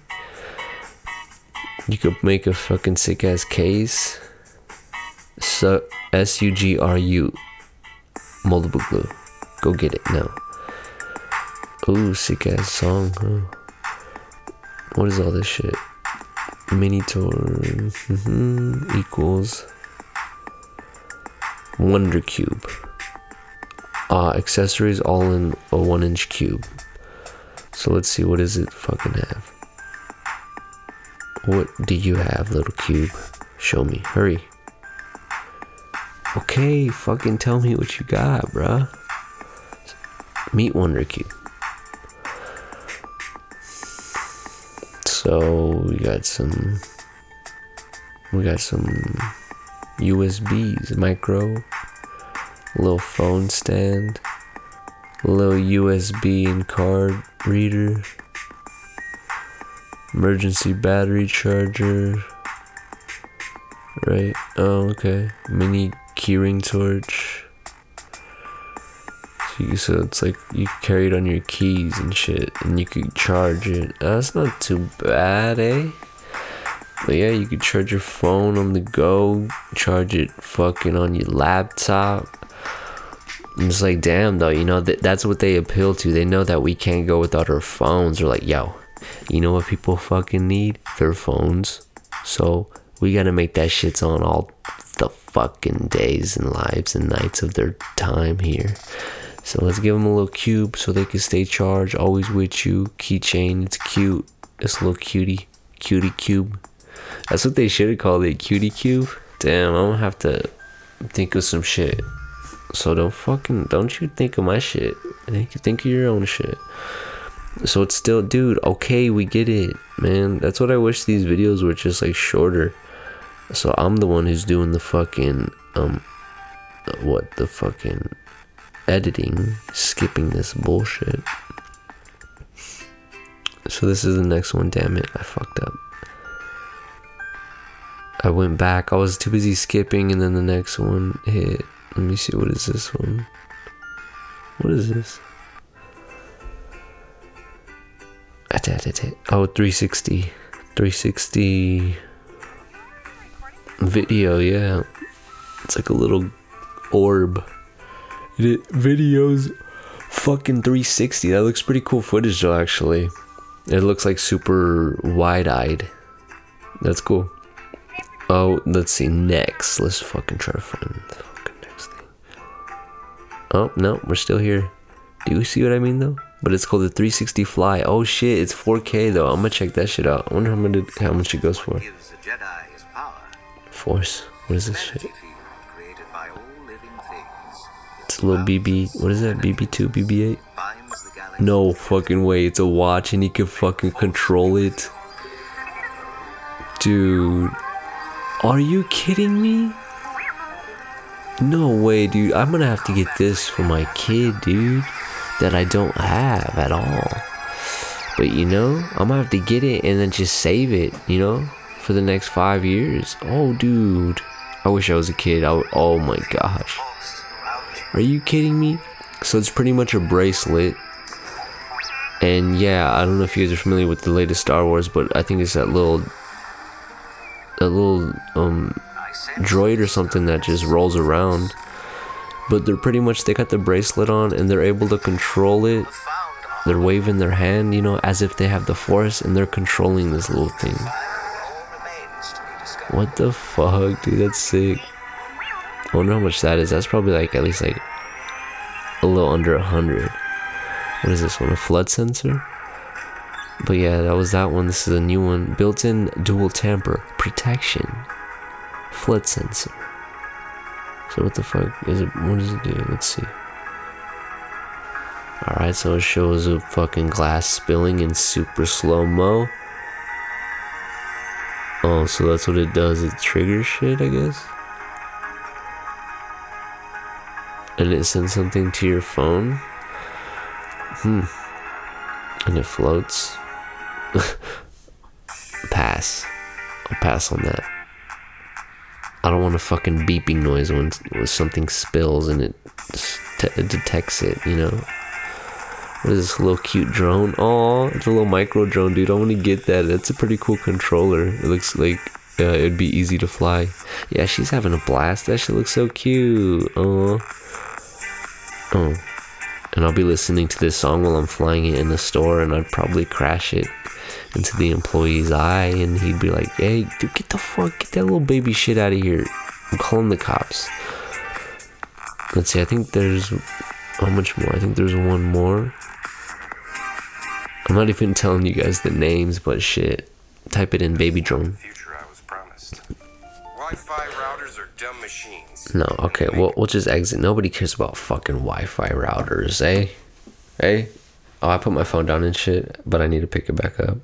You could make a fucking sick ass case. S U G R U moldable glue. Go get it now. Ooh, sick ass song, huh? What is all this shit? Mini tour mhm, equals Wonder Cube. Uh, accessories all in a one inch cube. So let's see, what does it fucking have? What do you have, little cube? Show me. Hurry. Okay, fucking tell me what you got, bruh. Meet Wonder Cube. So we got some we got some USBs, micro, little phone stand, little USB and card reader, emergency battery charger. Right. Oh, okay. Mini keyring torch. So, you, so it's like you carry it on your keys and shit, and you could charge it. That's not too bad, eh? But yeah, you could charge your phone on the go, charge it fucking on your laptop. I'm just like, damn, though, you know, th- that's what they appeal to. They know that we can't go without our phones. They're like, yo, you know what people fucking need? Their phones. So we gotta make that shits on all the fucking days and lives and nights of their time here. So let's give them a little cube so they can stay charged, always with you. Keychain, it's cute. It's a little cutie, cutie cube. That's what they should have called it, cutie cube. Damn, I'm gonna have to think of some shit. So don't fucking don't you think of my shit. Think think of your own shit. So it's still dude, okay, we get it, man. That's what I wish these videos were just like shorter. So I'm the one who's doing the fucking um what the fucking editing, skipping this bullshit. So this is the next one, damn it, I fucked up. I went back. I was too busy skipping, and then the next one hit. Let me see. What is this one? What is this? Oh, 360. 360 video, yeah. It's like a little orb. It, videos fucking 360. That looks pretty cool footage, though, actually. It looks like super wide eyed. That's cool. Oh, let's see. Next, let's fucking try to find the fucking next thing. Oh no, we're still here. Do you see what I mean though? But it's called the 360 Fly. Oh shit, it's 4K though. I'm gonna check that shit out. I wonder how much it, how much it goes for. Gives the Jedi his power. Force. What is this shit? Little BB. What is that? BB2, BB8? Binds the galaxy. No fucking way. It's a watch and he can fucking control it. Dude. Are you kidding me? No way, dude. I'm gonna have to get this for my kid, dude. That I don't have at all. But you know, I'm gonna have to get it and then just save it, you know, for the next five years. Oh, dude. I wish I was a kid. I would, oh my gosh. Are you kidding me? So it's pretty much a bracelet. And yeah, I don't know if you guys are familiar with the latest Star Wars, but I think it's that little that little um droid or something that just rolls around. But they're pretty much they got the bracelet on and they're able to control it. They're waving their hand, you know, as if they have the force and they're controlling this little thing. What the fuck, dude? That's sick. I wonder how much that is. That's probably like at least like a little under a hundred. What is this one? A flood sensor? But yeah, that was that one. This is a new one. Built-in dual tamper protection. Flood sensor. So what the fuck is it? What does it do? Let's see. Alright, so it shows a fucking glass spilling in super slow mo. Oh, so that's what it does. It triggers shit, I guess. And it sends something to your phone. Hmm. And it floats. (laughs) pass. I'll pass on that. I don't want a fucking beeping noise when, when something spills and it, te- it detects it, you know? What is this little cute drone? Oh, it's a little micro drone, dude. I want to get that. That's a pretty cool controller. It looks like uh, it'd be easy to fly. Yeah, she's having a blast. That shit looks so cute. Oh. Oh. And I'll be listening to this song while I'm flying it in the store, and I'd probably crash it into the employee's eye, and he'd be like, "Hey, dude, get the fuck, get that little baby shit out of here! I'm calling the cops." Let's see. I think there's how much more? I think there's one more. I'm not even telling you guys the names, but shit. Type it in, baby drone. Wi-Fi routers are dumb machines. No, okay, we'll, we'll just exit. Nobody cares about fucking Wi Fi routers, eh? Eh? Oh, I put my phone down and shit, but I need to pick it back up.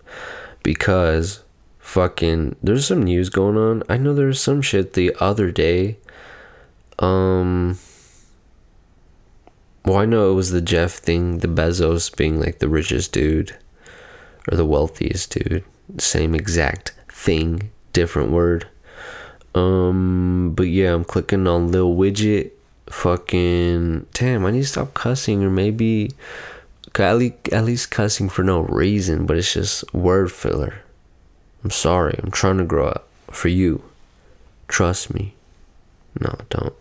Because fucking, there's some news going on. I know there's some shit the other day. Um. Well, I know it was the Jeff thing, the Bezos being like the richest dude or the wealthiest dude. Same exact thing, different word. Um, but yeah, I'm clicking on Lil Widget. Fucking damn, I need to stop cussing or maybe at least, at least cussing for no reason, but it's just word filler. I'm sorry. I'm trying to grow up for you. Trust me. No, don't,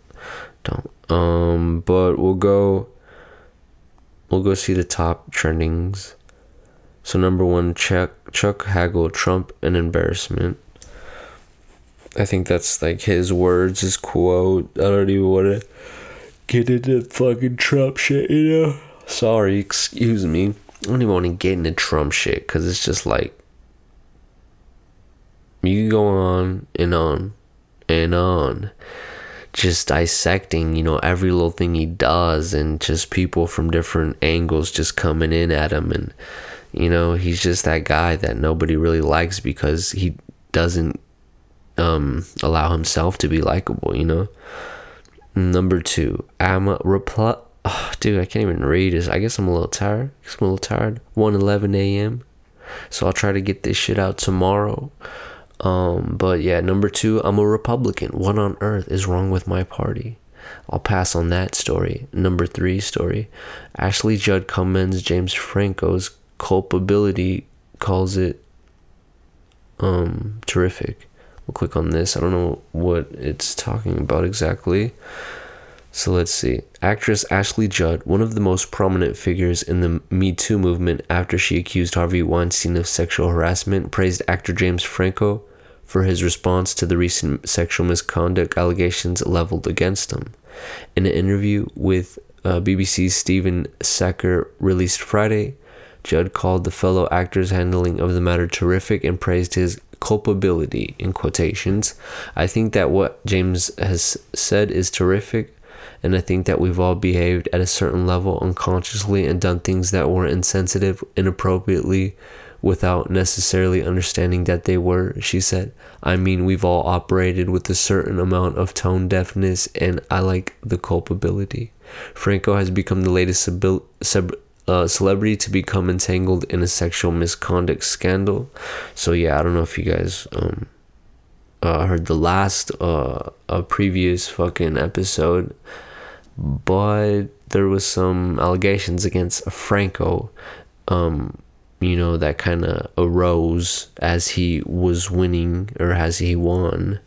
don't. Um, but we'll go. We'll go see the top trendings. So number one, Chuck Chuck Hagel, Trump an embarrassment. I think that's like his words, his quote. I don't even want to get into fucking Trump shit, you know. Sorry, excuse me. I don't even want to get into Trump shit because it's just like you go on and on and on just dissecting you know every little thing he does and just people from different angles just coming in at him and you know he's just that guy that nobody really likes because he doesn't um allow himself to be likable you know number two i'm a reply oh, dude i can't even read this i guess i'm a little tired i'm a little tired 1 11 a.m so i'll try to get this shit out tomorrow um, but yeah, number two, I'm a Republican. What on earth is wrong with my party? I'll pass on that story. Number three story, Ashley Judd commends James Franco's culpability, calls it um terrific. We'll click on this. I don't know what it's talking about exactly. So let's see. Actress Ashley Judd, one of the most prominent figures in the Me Too movement after she accused Harvey Weinstein of sexual harassment, praised actor James Franco for his response to the recent sexual misconduct allegations leveled against him. In an interview with uh, BBC's Stephen Sackur released Friday, Judd called the fellow actor's handling of the matter terrific and praised his culpability in quotations. I think that what James has said is terrific, and I think that we've all behaved at a certain level unconsciously and done things that were insensitive, inappropriately, without necessarily understanding that they were, she said. I mean, we've all operated with a certain amount of tone deafness, and I like the culpability. Franco has become the latest cebil- ceb- celebrity to become entangled in a sexual misconduct scandal. So, yeah, I don't know if you guys um, uh, heard the last uh, a previous fucking episode, but there was some allegations against Franco. Um, you know, that kind of arose as he was winning or as he won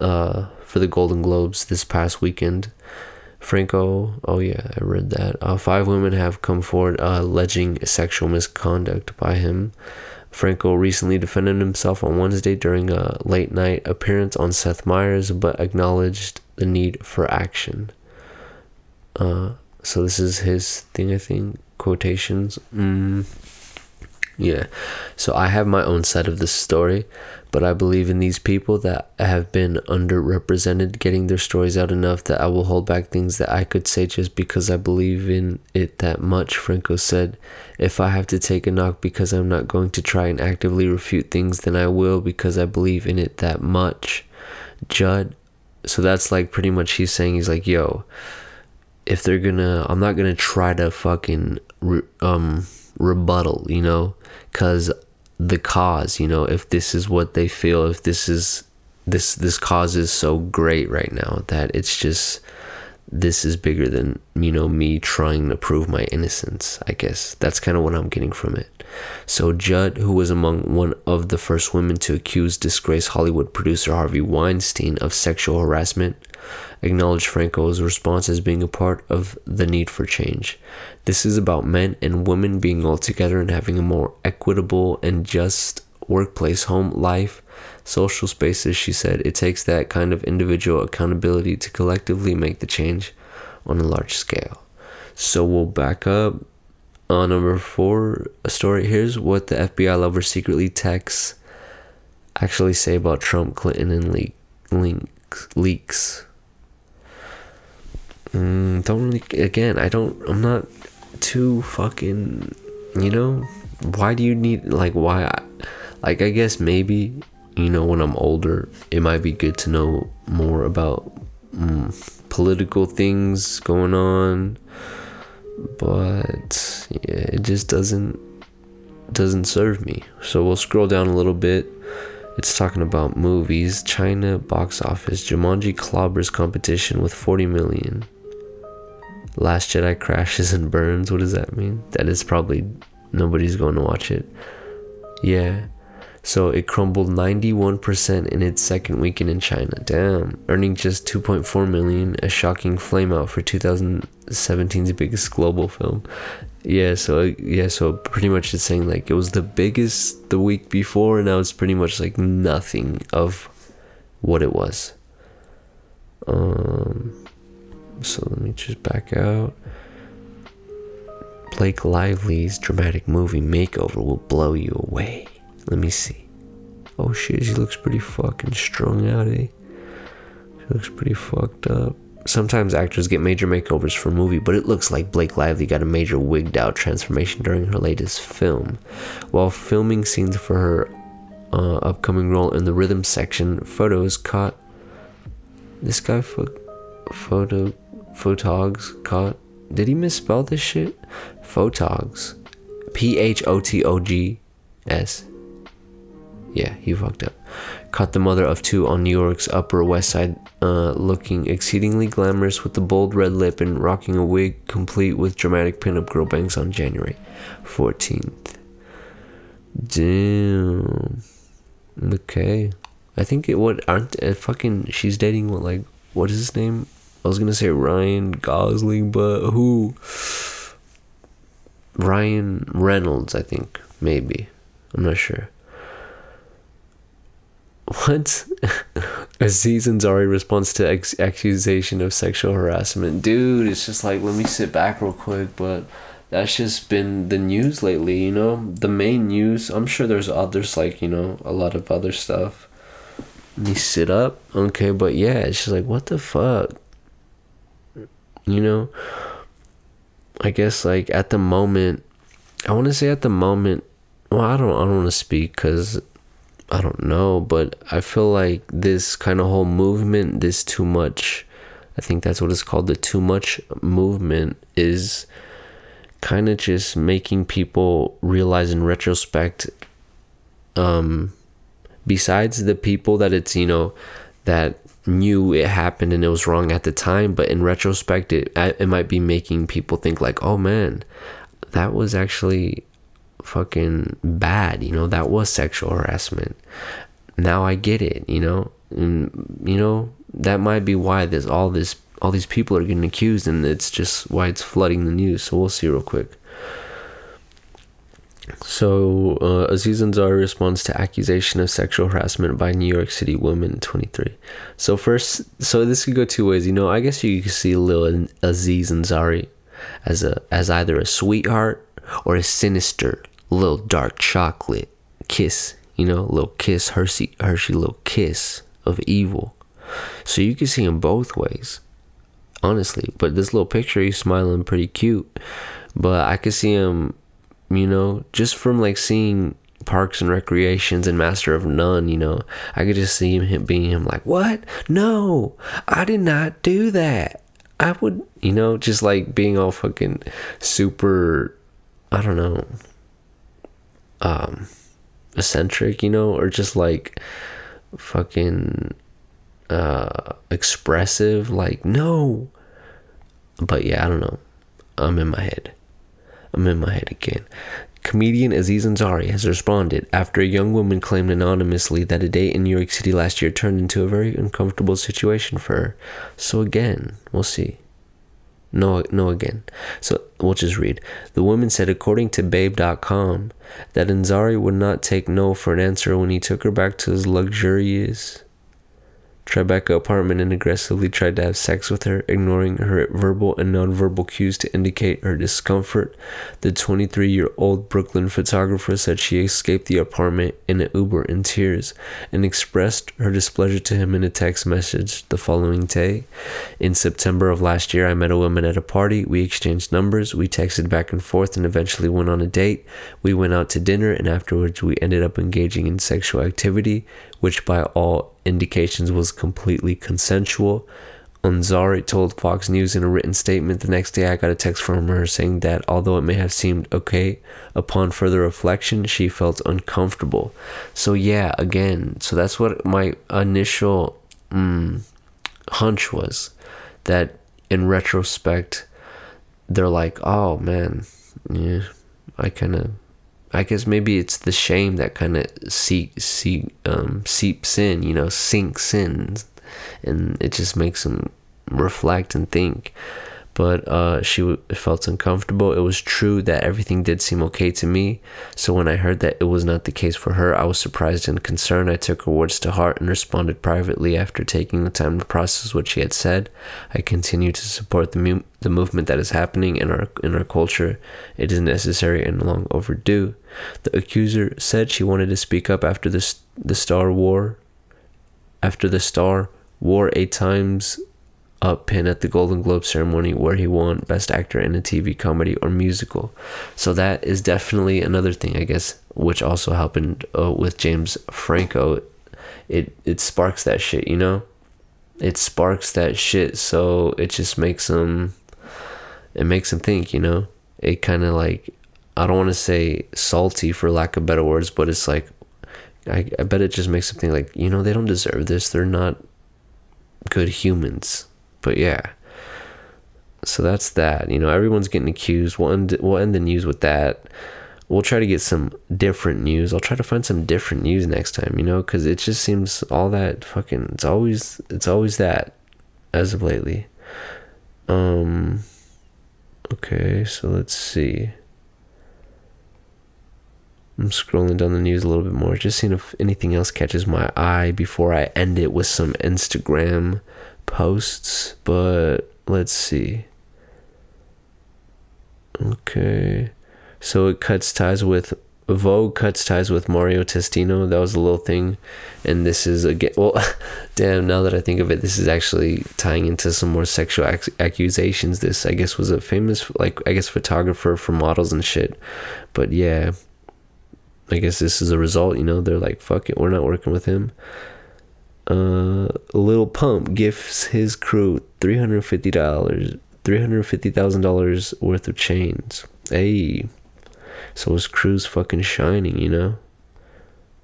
uh, for the Golden Globes this past weekend. Franco, oh yeah, I read that. Uh, five women have come forward uh, alleging sexual misconduct by him. Franco recently defended himself on Wednesday during a late night appearance on Seth Meyers, but acknowledged the need for action. Uh, so this is his thing, I think. Quotations. Mm. Yeah. So I have my own side of this story, but I believe in these people that have been underrepresented getting their stories out enough that I will hold back things that I could say just because I believe in it that much. Franco said, If I have to take a knock because I'm not going to try and actively refute things, then I will because I believe in it that much. Judd. So that's like pretty much he's saying, he's like, Yo, if they're gonna, I'm not gonna try to fucking, um, rebuttal, you know, because the cause, you know, if this is what they feel, if this is this this cause is so great right now that it's just this is bigger than you know me trying to prove my innocence i guess. That's kind of what i'm getting from it. So judd who was among one of the first women to accuse disgraced hollywood producer harvey weinstein of sexual harassment acknowledged franco's response as being a part of the need for change this is about men and women being all together and having a more equitable and just workplace home life social spaces, she said, it takes that kind of individual accountability to collectively make the change on a large scale. So we'll back up on number four a story. Here's what the FBI lover secretly texts actually say about Trump, Clinton, and leak, links, leaks. Mm, don't really, again, I don't, I'm not too fucking, you know, why do you need, like, why, I, like, I guess maybe you know, when I'm older, it might be good to know more about mm, political things going on. But yeah, it just doesn't doesn't serve me. So we'll scroll down a little bit. It's talking about movies. China box office. Jumanji clobbers competition with 40 million. Last Jedi crashes and burns. What does that mean? That is probably nobody's going to watch it. Yeah. So it crumbled 91% in its second weekend in China. Damn. Earning just 2.4 million, a shocking flameout for 2017's biggest global film. Yeah, so yeah, so pretty much it's saying like it was the biggest the week before and now it's pretty much like nothing of what it was. Um so let me just back out. Blake Lively's dramatic movie makeover will blow you away. Let me see. Oh shit, she looks pretty fucking strung out, eh? She looks pretty fucked up. Sometimes actors get major makeovers for a movie, but it looks like Blake Lively got a major wigged out transformation during her latest film. While filming scenes for her uh, upcoming role in the rhythm section, photos caught. This guy, pho- photo. Photogs caught. Did he misspell this shit? Photogs. P H O T O G S. Yeah, he fucked up. Caught the mother of two on New York's Upper West Side uh, looking exceedingly glamorous with the bold red lip and rocking a wig complete with dramatic pinup girl bangs on January 14th. Damn. Okay. I think it what aren't uh, fucking she's dating what like what is his name? I was gonna say Ryan Gosling, but who? Ryan Reynolds, I think maybe. I'm not sure. What? (laughs) Aziz Ansari response to ex- accusation of sexual harassment. Dude, it's just like, let me sit back real quick, but that's just been the news lately, you know? The main news. I'm sure there's others, like, you know, a lot of other stuff. Let me sit up. Okay, but yeah, it's just like, what the fuck? You know? I guess, like, at the moment, I want to say at the moment, well, I don't, I don't want to speak because I don't know, but I feel like this kind of whole movement, this too much, I think that's what it's called, the too much movement is kind of just making people realize in retrospect, um, besides the people that it's, you know, that knew it happened and it was wrong at the time, but in retrospect, it, it might be making people think like, oh man, that was actually fucking bad you know that was sexual harassment. Now i get it you know and, you know that might be why there's all this all these people are getting accused and it's just why it's flooding the news. So we'll see real quick so uh, aziz ansari responds to accusation of sexual harassment by new york city woman 23 so first so this could go two ways you know i guess you could see little aziz ansari as a as either a sweetheart or a sinister little dark chocolate kiss, you know, little kiss, Hershey, Hershey little kiss of evil. So you can see him both ways, honestly. But this little picture, he's smiling pretty cute. But I could see him, you know, just from like seeing Parks and Recreations and Master of None, you know, I could just see him being him like, what? No, I did not do that. I would, you know, just like being all fucking super, I don't know, um eccentric, you know, or just like fucking uh expressive like no but yeah i don't know i'm in my head i'm in my head again comedian aziz ansari has responded after a young woman claimed anonymously that a date in new york city last year turned into a very uncomfortable situation for her so again we'll see no, no again. So we'll just read. The woman said, according to Babe.com, that Ansari would not take no for an answer when he took her back to his luxurious Tribeca apartment and aggressively tried to have sex with her, ignoring her verbal and nonverbal cues to indicate her discomfort. The 23 year old Brooklyn photographer said she escaped the apartment in an Uber in tears and expressed her displeasure to him in a text message the following day. In September of last year, I met a woman at a party. We exchanged numbers, we texted back and forth, and eventually went on a date. We went out to dinner, and afterwards, we ended up engaging in sexual activity, which by all indications was completely consensual. Ansari told Fox News in a written statement the next day I got a text from her saying that although it may have seemed okay, upon further reflection, she felt uncomfortable. So, yeah, again, so that's what my initial mm, hunch was that in retrospect, they're like, oh man, yeah, I kind of I guess maybe it's the shame that kind of seep, um, seeps in, you know, sinks in, and it just makes them reflect and think. But uh, she w- felt uncomfortable. It was true that everything did seem okay to me. So when I heard that it was not the case for her, I was surprised and concerned. I took her words to heart and responded privately after taking the time to process what she had said. I continue to support the mu- the movement that is happening in our in our culture. It is necessary and long overdue. The accuser said she wanted to speak up after the s- the Star War after the star wore eight Times Up pin at the Golden Globe ceremony where he won Best Actor in a TV comedy or musical. So that is definitely another thing, I guess, which also happened uh, with James Franco. It it sparks that shit, you know. It sparks that shit, so it just makes him. It makes him think, you know. It kind of like, I don't want to say salty for lack of better words, but it's like I, I bet it just makes them think like you know they don't deserve this they're not good humans but yeah. So that's that you know everyone's getting accused. We'll end, we'll end the news with that. We'll try to get some different news. I'll try to find some different news next time you know because it just seems all that fucking it's always it's always that as of lately. Um okay so let's see. I'm scrolling down the news a little bit more, just seeing if anything else catches my eye before I end it with some Instagram posts. But let's see. Okay. So it cuts ties with Vogue cuts ties with Mario Testino. That was a little thing. And this is again, (laughs) well, damn, now that I think of it, this is actually tying into some more sexual ac- accusations. This, I guess, was a famous, like, I guess, photographer for models and shit. But yeah, I guess this is a result, you know. They're like, fuck it, we're not working with him. Lil Pump gifts his crew three hundred fifty dollars, three hundred fifty thousand dollars worth of chains. Hey, so his crew's fucking shining, you know.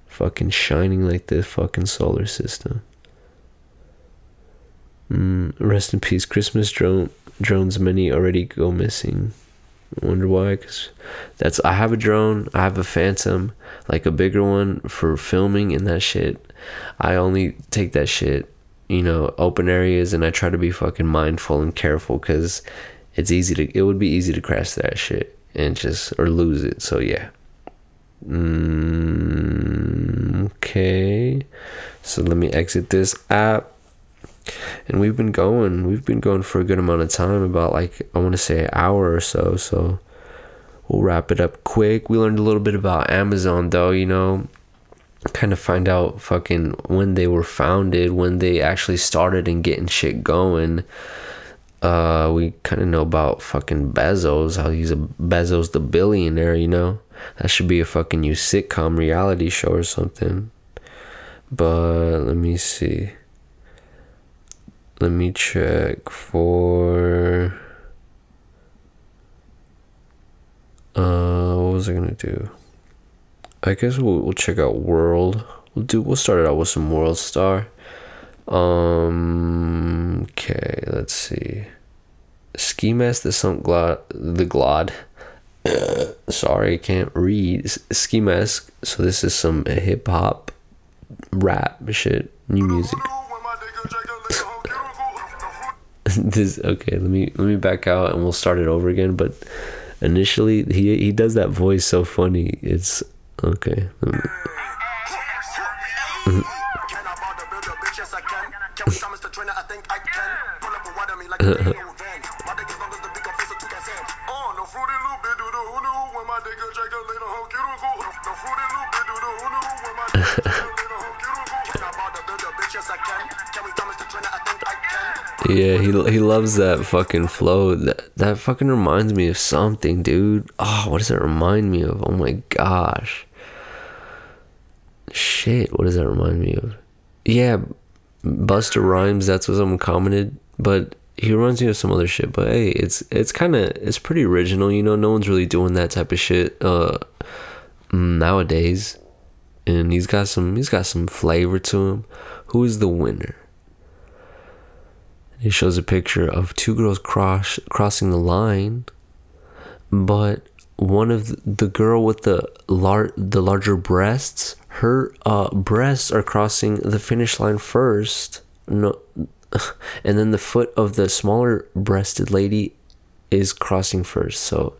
Fucking shining like the fucking solar system. Mm, rest in peace. Christmas drone drones many already go missing. I wonder why because that's i have a drone i have a phantom like a bigger one for filming and that shit i only take that shit you know open areas and i try to be fucking mindful and careful because it's easy to it would be easy to crash that shit and just or lose it so yeah. Mm, okay. So let me exit this app. And we've been going we've been going for a good amount of time about like i want to say an hour or so so we'll wrap it up quick. We learned a little bit about amazon though you know kind of find out fucking when they were founded when they actually started and getting shit going. Uh we kind of know about fucking bezos how he's a bezos the billionaire you know? That should be a fucking new sitcom reality show or something. But let me see. Let me check for uh what was i gonna do i guess we'll, we'll check out world. We'll do we'll start it out with some world star. Um okay let's see. Ski mask the sunk glod the glod (coughs) sorry I can't read. Ski mask so this is some hip-hop rap shit new music. (laughs) This okay let me let me back out and we'll start it over again but initially he he does that voice so funny. It's okay. Mm. (laughs) Yeah he he loves that fucking flow. That that fucking reminds me of something dude. Oh what does it remind me of? Oh my gosh shit what does that remind me of? Yeah Busta Rhymes that's what someone commented but he reminds me of some other shit but hey it's it's kind of it's pretty original you know? No one's really doing that type of shit uh nowadays. And he's got some he's got some flavor to him. Who is the winner? It shows a picture of two girls cross crossing the line but one of the, the girl with the lar- the larger breasts, her uh breasts are crossing the finish line first. No, (laughs) and then the foot of the smaller breasted lady is crossing first. So,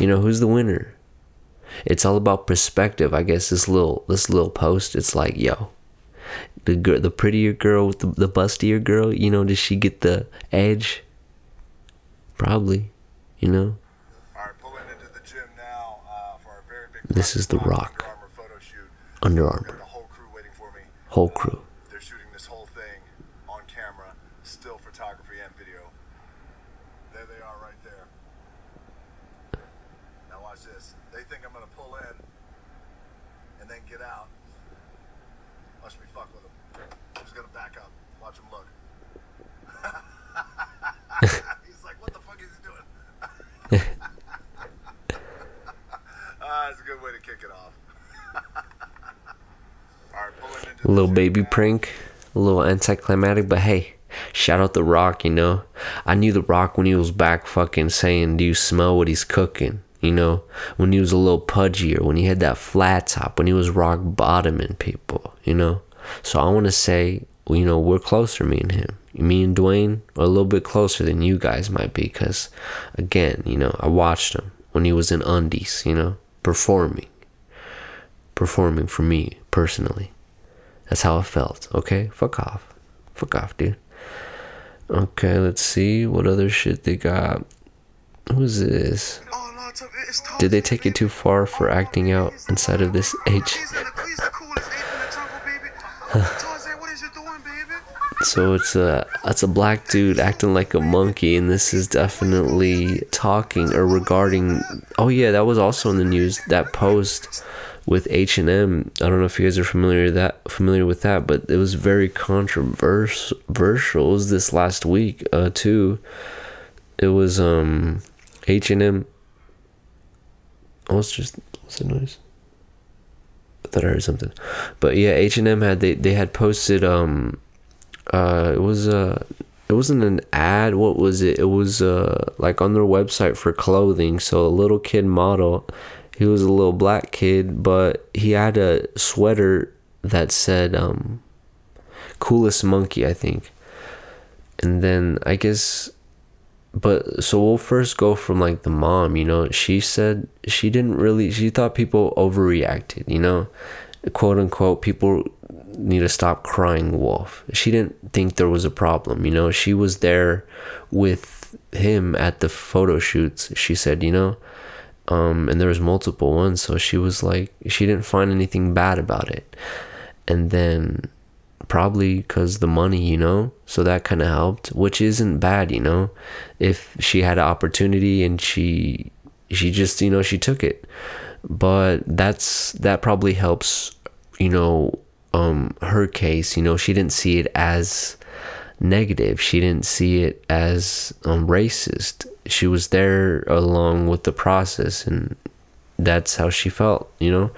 you know who's the winner? It's all about perspective. I guess this little this little post. It's like, yo, the girl, the prettier girl with the, the bustier girl. You know, does she get the edge? Probably. You know. All right, pulling into the gym now uh, for our very big. This is The Rock. Armour photo shoot. Under Armour. whole crew waiting for me. Whole crew. They're shooting this whole thing on camera, still photography and video. There they are right there. Now watch this. They think I'm gonna pull in and then get out. Watch me fuck with them. I'm just gonna back up. Watch him look. He's like, what the fuck is he doing? Ah, it's a good way to kick it off. All right, pulling into Little baby prank, a little anticlimactic, but hey, shout out The Rock, you know. I knew The Rock when he was back fucking saying, Do you smell what he's cooking? You know, when he was a little pudgier, when he had that flat top, when he was rock bottoming people, you know. So I want to say, you know, we're closer, me and him. Me and Dwayne are a little bit closer than you guys might be, because, again, you know, I watched him when he was in undies, you know, performing. Performing for me personally. That's how it felt. Okay, fuck off, fuck off, dude. Okay, let's see what other shit they got. Who's this? It's, it's Did they take it too far for acting out inside of this age? (laughs) So it's a that's a black dude acting like a monkey, and this is definitely talking or regarding. Oh yeah, that was also in the news. That post with H and M. I don't know if you guys are familiar that familiar with that, but it was very controversial. It was this last week uh, too. It was um H and M. Oh, it's just what's the noise? I thought I heard something, but yeah, H and M had they they had posted um uh it was uh it wasn't an ad what was it it was uh like on their website for clothing so a little kid model he was a little black kid but he had a sweater that said um coolest monkey i think. And then i guess but so we'll first go from like the mom you know? She said she didn't really she thought people overreacted you know? Quote unquote people need to stop crying wolf. She didn't think there was a problem you know? She was there with him at the photo shoots she said you know um and there was multiple ones so she was like she didn't find anything bad about it. And then probably because the money you know? So that kind of helped which isn't bad you know? If she had an opportunity and she she just you know she took it. But that's that probably helps you know um her case you know? She didn't see it as negative. She didn't see it as um racist she was there along with the process and that's how she felt you know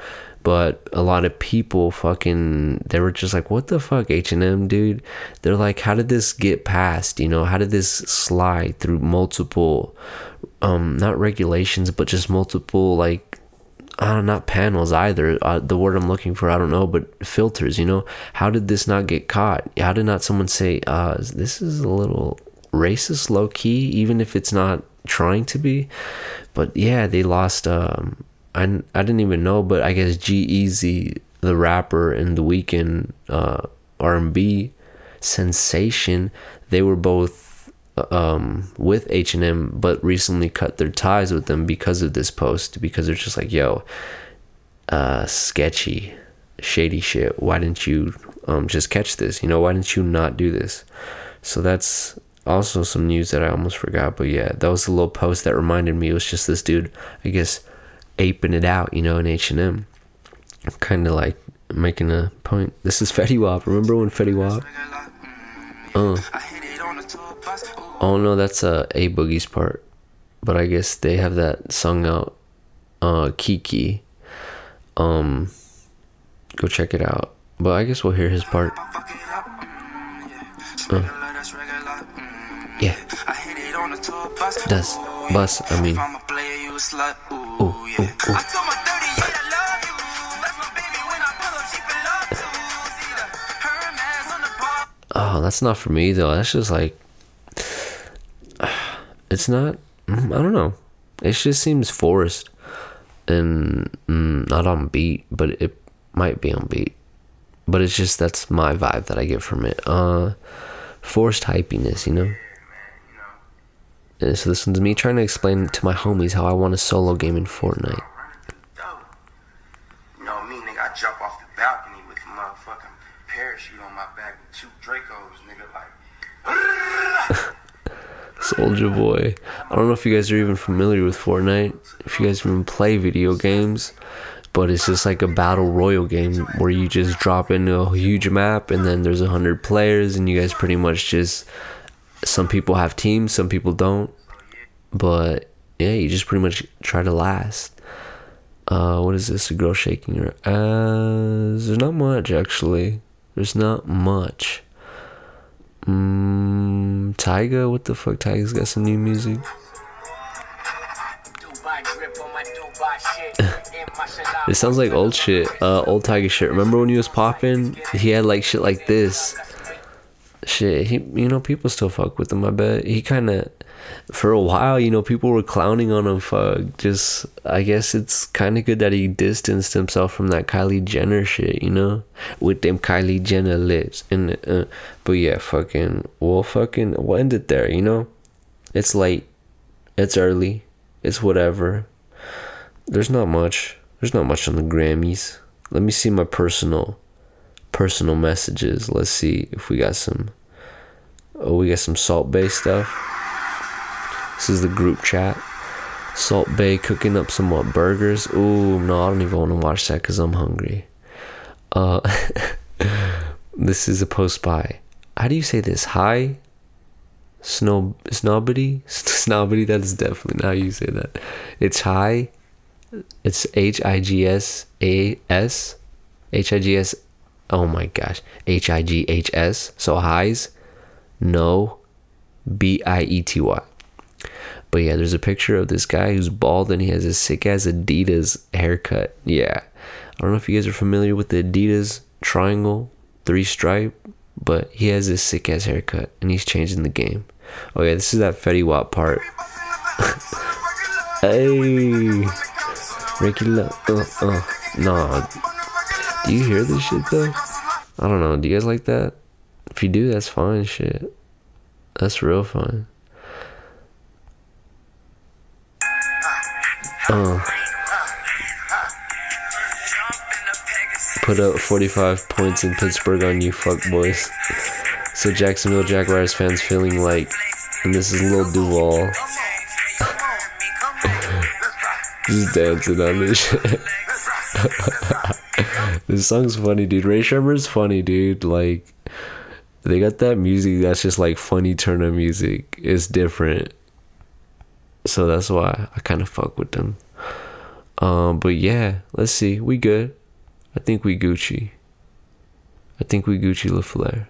but a lot of people fucking they were just like what the fuck h&m dude they're like how did this get passed you know how did this slide through multiple um not regulations but just multiple like uh, not panels either. Uh, the word I'm looking for, I don't know, but filters. You know, how did this not get caught? How did not someone say, uh, "This is a little racist, low key," even if it's not trying to be? But yeah, they lost. Um, I I didn't even know, but I guess G-Eazy, the rapper, and the Weeknd, uh, R&B sensation, they were both um with H&M but recently cut their ties with them because of this post because they're just like yo uh sketchy shady shit why didn't you um just catch this you know why didn't you not do this so that's also some news that I almost forgot but yeah that was a little post that reminded me it was just this dude I guess aping it out you know in H&M kind of like making a point this is Fetty Wap remember when Fetty Wap uh Oh no, that's uh, a boogie's part, but I guess they have that sung out, uh, Kiki. Um, go check it out. But I guess we'll hear his part. Uh. Yeah. Does bus? I mean, ooh, I told my 38 I love you. That's my baby when I pull up, she feel love too. See the Hermes on the bar. Oh, that's not for me though. That's just like (sighs) it's not. mm, I don't know. It just seems forced and mm, not on beat, but it might be on beat. But it's just that's my vibe that I get from it. Uh, forced hypiness, you know. And so this one's me trying to explain to my homies how I want a solo game in Fortnite. You know me, nigga, I jump off the balcony with a motherfucking parachute on my back with two Dracos, nigga, like. (laughs) Soulja Boy. I don't know if you guys are even familiar with Fortnite, if you guys even play video games, but it's just like a battle royal game where you just drop into a huge map and then there's a hundred players and you guys pretty much just. Some people have teams, some people don't, but yeah, you just pretty much try to last. Uh, what is this? A girl shaking her ass? There's not much actually. There's not much. Mm, Tyga, what the fuck? Tyga's got some new music. (laughs) It sounds like old shit. Uh, old Tyga shit. Remember when he was popping? He had like shit like this. Shit, he, you know, people still fuck with him. I bet he kind of, for a while, you know, people were clowning on him. Fuck, just I guess it's kind of good that he distanced himself from that Kylie Jenner shit. You know, with them Kylie Jenner lips. And uh, but yeah, fucking, we'll fucking, we'll end it there. You know, it's late, it's early, it's whatever. There's not much. There's not much on the Grammys. Let me see my personal personal messages. Let's see if we got some Oh, we got some Salt Bae stuff. This is the group chat. Salt Bae cooking up some what burgers. Ooh, no, I don't even want to watch that cuz I'm hungry. Uh (laughs) This is a post by How do you say this? Hi Snow Snobbity? (laughs) Snobbity, that's definitely not how you say that. It's high. It's H I G S A S. H I G S. Oh my gosh. H I G H S. So highs. No. B I E T Y. But yeah, there's a picture of this guy who's bald and he has a sick ass Adidas haircut. Yeah. I don't know if you guys are familiar with the Adidas triangle, three stripe, but he has this sick ass haircut and he's changing the game. Oh yeah, this is that Fetty Wap part. (laughs) hey. Ricky Love. Uh, uh. Nah. Do you hear this shit though? I don't know. Do you guys like that? If you do, that's fine. Shit. That's real fine. Uh. Put up 45 points in Pittsburgh on you, fuck boys. So Jacksonville Jaguars fans feeling like, and this is Lil Duval. (laughs) Just dancing on this shit. (laughs) this song's funny, dude. Ray Sherman's funny, dude. Like, they got that music that's just like funny turn of music. It's different. So that's why I kind of fuck with them. Um, but yeah, let's see. We good. I think we Gucci. I think we Gucci LaFleur.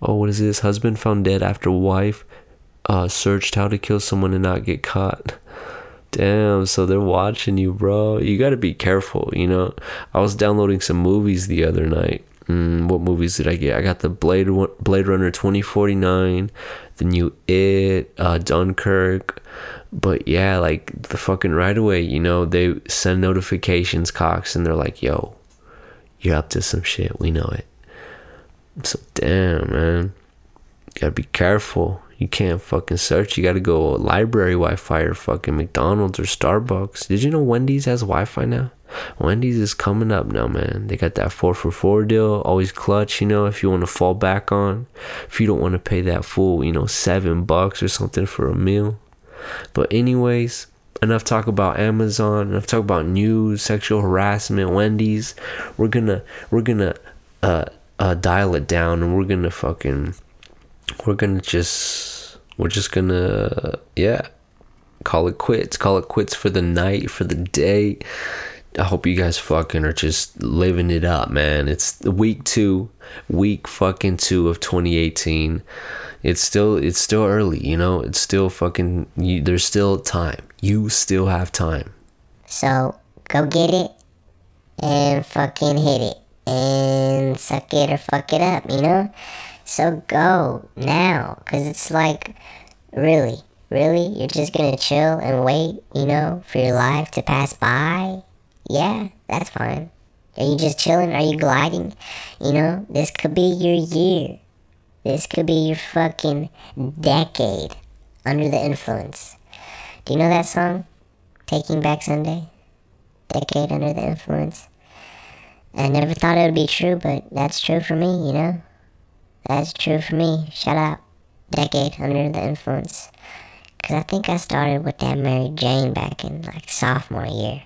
Oh, what is this? Husband found dead after wife uh, searched how to kill someone and not get caught. (laughs) Damn, so they're watching you, bro. You gotta be careful, you know. I was downloading some movies the other night. Mm, what movies did I get? I got the Blade Blade Runner twenty forty nine, the new It, uh, Dunkirk. But yeah, like the fucking right away, you know, they send notifications, Cox, and they're like, "Yo, you're up to some shit. We know it." So damn, man, you gotta be careful. You can't fucking search. You gotta go library Wi-Fi or fucking McDonald's or Starbucks. Did you know Wendy's has Wi-Fi now? Wendy's is coming up now, man. They got that four for four deal. Always clutch, you know, if you want to fall back on. If you don't want to pay that full, you know, seven bucks or something for a meal. But anyways, enough talk about Amazon. Enough talk about news, sexual harassment, Wendy's. We're gonna we're gonna uh uh dial it down and we're gonna fucking we're gonna just we're just gonna yeah call it quits. Call it quits for the night for the day. I hope you guys fucking are just living it up man. It's week two week fucking two of 2018 it's still it's still early you know? It's still fucking you, there's still time. You still have time. So go get it and fucking hit it and suck it or fuck it up, you know? So go now, cause it's like, really, really, you're just gonna chill and wait, you know, for your life to pass by? Yeah, that's fine. Are you just chilling? Are you gliding? You know, this could be your year. This could be your fucking decade under the influence. Do you know that song? Taking Back Sunday? Decade under the influence. I never thought it would be true, but that's true for me, you know? That's true for me. Shout out. Decade under the influence. Because I think I started with that Mary Jane back in like sophomore year.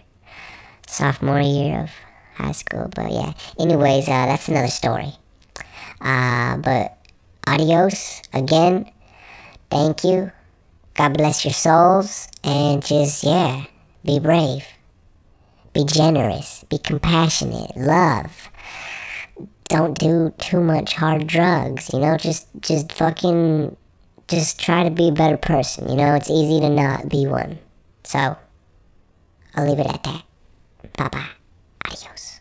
Sophomore year of high school. But yeah. Anyways, uh, that's another story. Uh, but adios again. Thank you. God bless your souls. And just, yeah, be brave. Be generous. Be compassionate. Love don't do too much hard drugs, you know, just just fucking just try to be a better person, you know, it's easy to not be one. So I'll leave it at that. Bye bye. Adios.